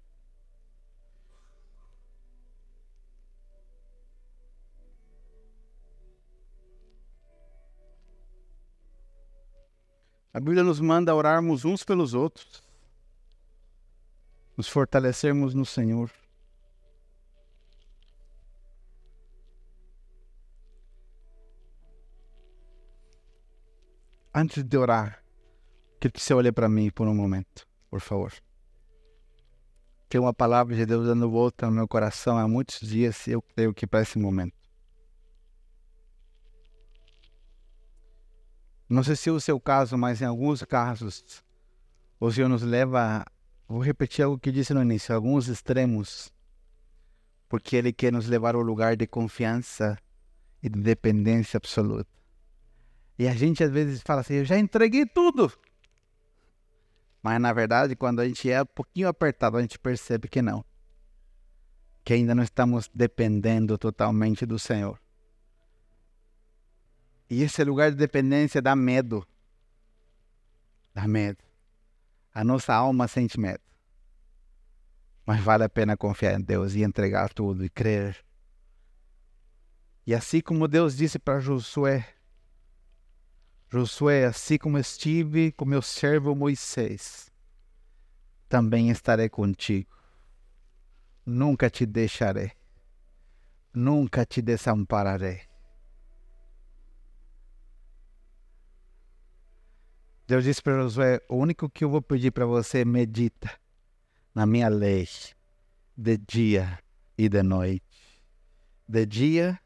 A Bíblia nos manda orarmos uns pelos outros, nos fortalecermos no Senhor. Antes de orar, que você olhe para mim por um momento, por favor. Tem uma palavra de Deus dando volta no meu coração há muitos dias e eu creio que para esse momento. Não sei se é o seu caso, mas em alguns casos, o Senhor nos leva. Vou repetir algo que disse no início: alguns extremos, porque Ele quer nos levar ao lugar de confiança e de dependência absoluta. E a gente às vezes fala assim: eu já entreguei tudo. Mas na verdade, quando a gente é um pouquinho apertado, a gente percebe que não. Que ainda não estamos dependendo totalmente do Senhor. E esse lugar de dependência dá medo. Dá medo. A nossa alma sente medo. Mas vale a pena confiar em Deus e entregar tudo e crer. E assim como Deus disse para Josué, Josué, assim como estive com meu servo Moisés, também estarei contigo. Nunca te deixarei. Nunca te desampararei. Deus disse para Josué: O único que eu vou pedir para você é medita na minha lei de dia e de noite. De dia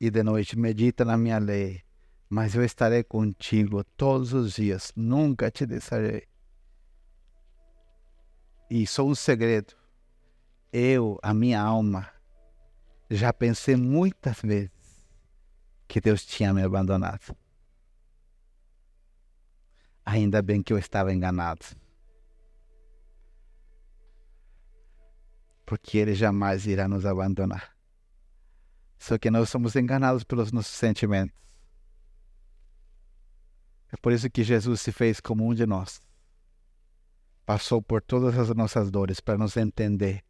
e de noite, medita na minha lei, mas eu estarei contigo todos os dias, nunca te deixarei. E só um segredo: eu, a minha alma, já pensei muitas vezes que Deus tinha me abandonado. Ainda bem que eu estava enganado. Porque Ele jamais irá nos abandonar. Só que nós somos enganados pelos nossos sentimentos. É por isso que Jesus se fez como um de nós. Passou por todas as nossas dores para nos entender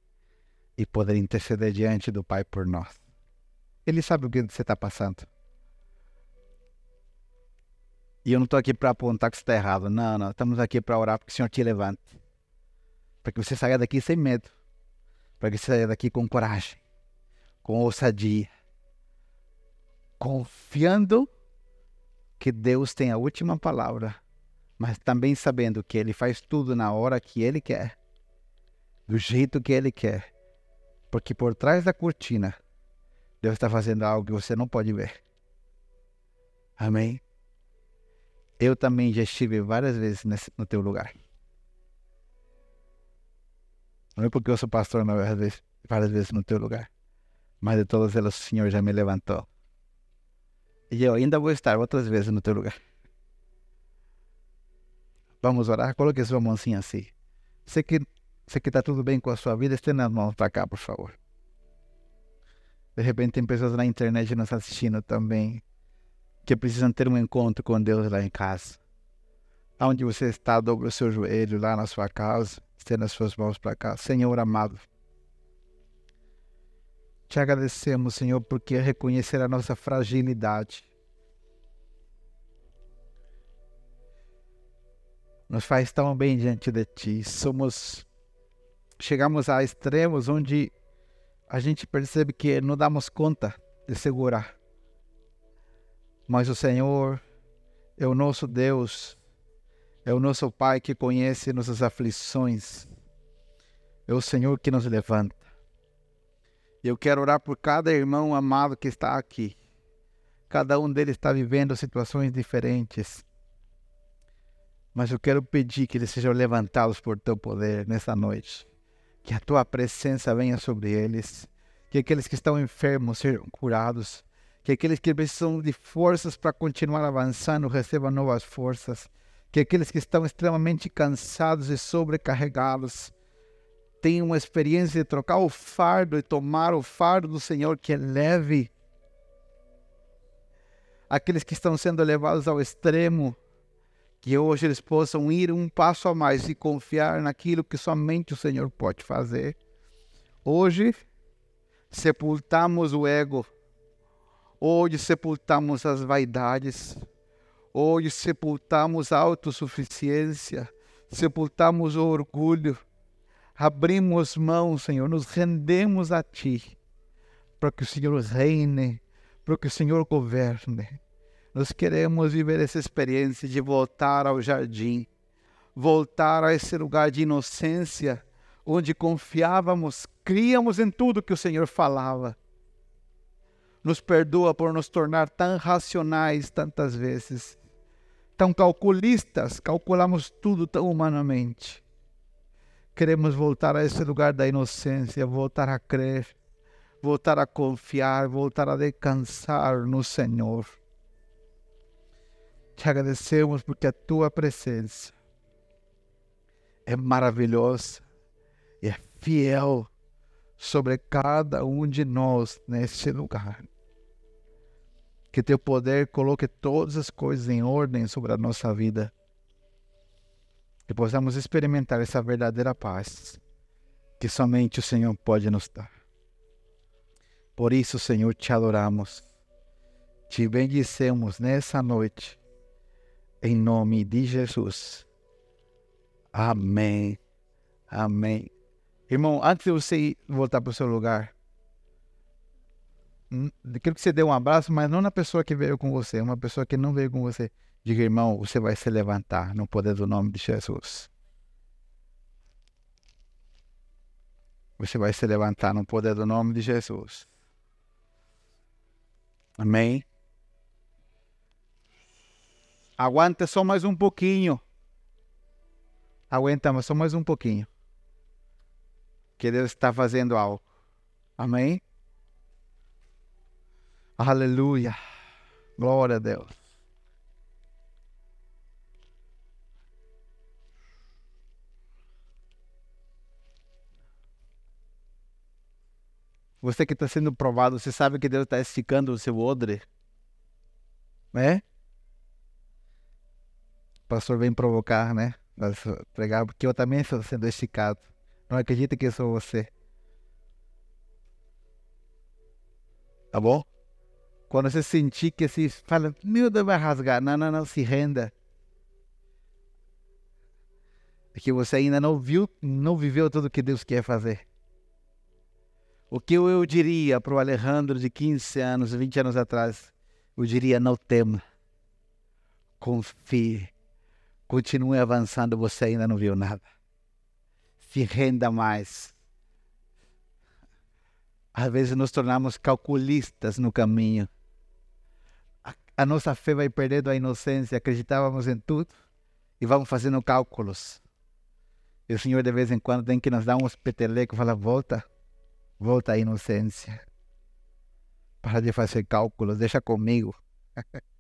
e poder interceder diante do Pai por nós. Ele sabe o que você está passando. E eu não estou aqui para apontar que você está errado. Não, não. Estamos aqui para orar para que o Senhor te levante. Para que você saia daqui sem medo. Para que você saia daqui com coragem. Com ousadia. Confiando que Deus tem a última palavra. Mas também sabendo que Ele faz tudo na hora que Ele quer. Do jeito que Ele quer. Porque por trás da cortina, Deus está fazendo algo que você não pode ver. Amém? Eu também já estive várias vezes nesse, no teu lugar. Não é porque eu sou pastor não, várias vezes, várias vezes no teu lugar. Mas de todas elas o Senhor já me levantou. E eu ainda vou estar outras vezes no teu lugar. Vamos orar? Coloque sua mãozinha assim. Sei que sei que está tudo bem com a sua vida, estenda as mãos para cá, por favor. De repente tem pessoas na internet nos assistindo também que precisam ter um encontro com Deus lá em casa. Onde você está, dobre o seu joelho lá na sua casa, estenda as suas mãos para cá. Senhor amado, te agradecemos, Senhor, porque reconhecer a nossa fragilidade nos faz tão bem diante de Ti. Somos, chegamos a extremos onde a gente percebe que não damos conta de segurar. Mas o Senhor é o nosso Deus, é o nosso Pai que conhece nossas aflições, é o Senhor que nos levanta. Eu quero orar por cada irmão amado que está aqui. Cada um deles está vivendo situações diferentes. Mas eu quero pedir que eles sejam levantados por teu poder nessa noite. Que a tua presença venha sobre eles. Que aqueles que estão enfermos sejam curados. Que aqueles que precisam de forças para continuar avançando recebam novas forças. Que aqueles que estão extremamente cansados e sobrecarregados tenham uma experiência de trocar o fardo e tomar o fardo do Senhor que é leve. Aqueles que estão sendo levados ao extremo, que hoje eles possam ir um passo a mais e confiar naquilo que somente o Senhor pode fazer. Hoje, sepultamos o ego. Hoje, sepultamos as vaidades. Hoje, sepultamos a autossuficiência. Sepultamos o orgulho abrimos mão, Senhor, nos rendemos a Ti, para que o Senhor reine, para que o Senhor governe. Nós queremos viver essa experiência de voltar ao jardim, voltar a esse lugar de inocência, onde confiávamos, críamos em tudo que o Senhor falava. Nos perdoa por nos tornar tão racionais tantas vezes, tão calculistas, calculamos tudo tão humanamente. Queremos voltar a esse lugar da inocência, voltar a crer, voltar a confiar, voltar a descansar no Senhor. Te agradecemos porque a tua presença é maravilhosa e é fiel sobre cada um de nós neste lugar. Que teu poder coloque todas as coisas em ordem sobre a nossa vida que possamos experimentar essa verdadeira paz que somente o Senhor pode nos dar. Por isso, Senhor, te adoramos, te bendicemos nessa noite, em nome de Jesus. Amém. Amém. Irmão, antes de você voltar para o seu lugar, quero que você dê um abraço, mas não na pessoa que veio com você, uma pessoa que não veio com você. Diga, irmão, você vai se levantar no poder do nome de Jesus. Você vai se levantar no poder do nome de Jesus. Amém? Aguanta só mais um pouquinho. Aguenta só mais um pouquinho. Que Deus está fazendo algo. Amém? Aleluia. Glória a Deus. Você que está sendo provado, você sabe que Deus está esticando o seu odre? Né? O pastor vem provocar, né? Pregar, porque eu também estou sendo esticado. Não acredita que eu sou você. Tá bom? Quando você sentir que se fala, meu Deus, vai rasgar. Não, não, não, se renda. Porque você ainda não viu, não viveu tudo que Deus quer fazer. O que eu diria para o Alejandro de 15 anos, 20 anos atrás? Eu diria: não tema, confie, continue avançando, você ainda não viu nada. Se renda mais. Às vezes nos tornamos calculistas no caminho. A, nossa fé vai perdendo a inocência, acreditávamos em tudo e vamos fazendo cálculos. E o Senhor de vez em quando tem que nos dar uns petelecos e falar: volta Volta à inocência. Para de fazer cálculos, deixa comigo.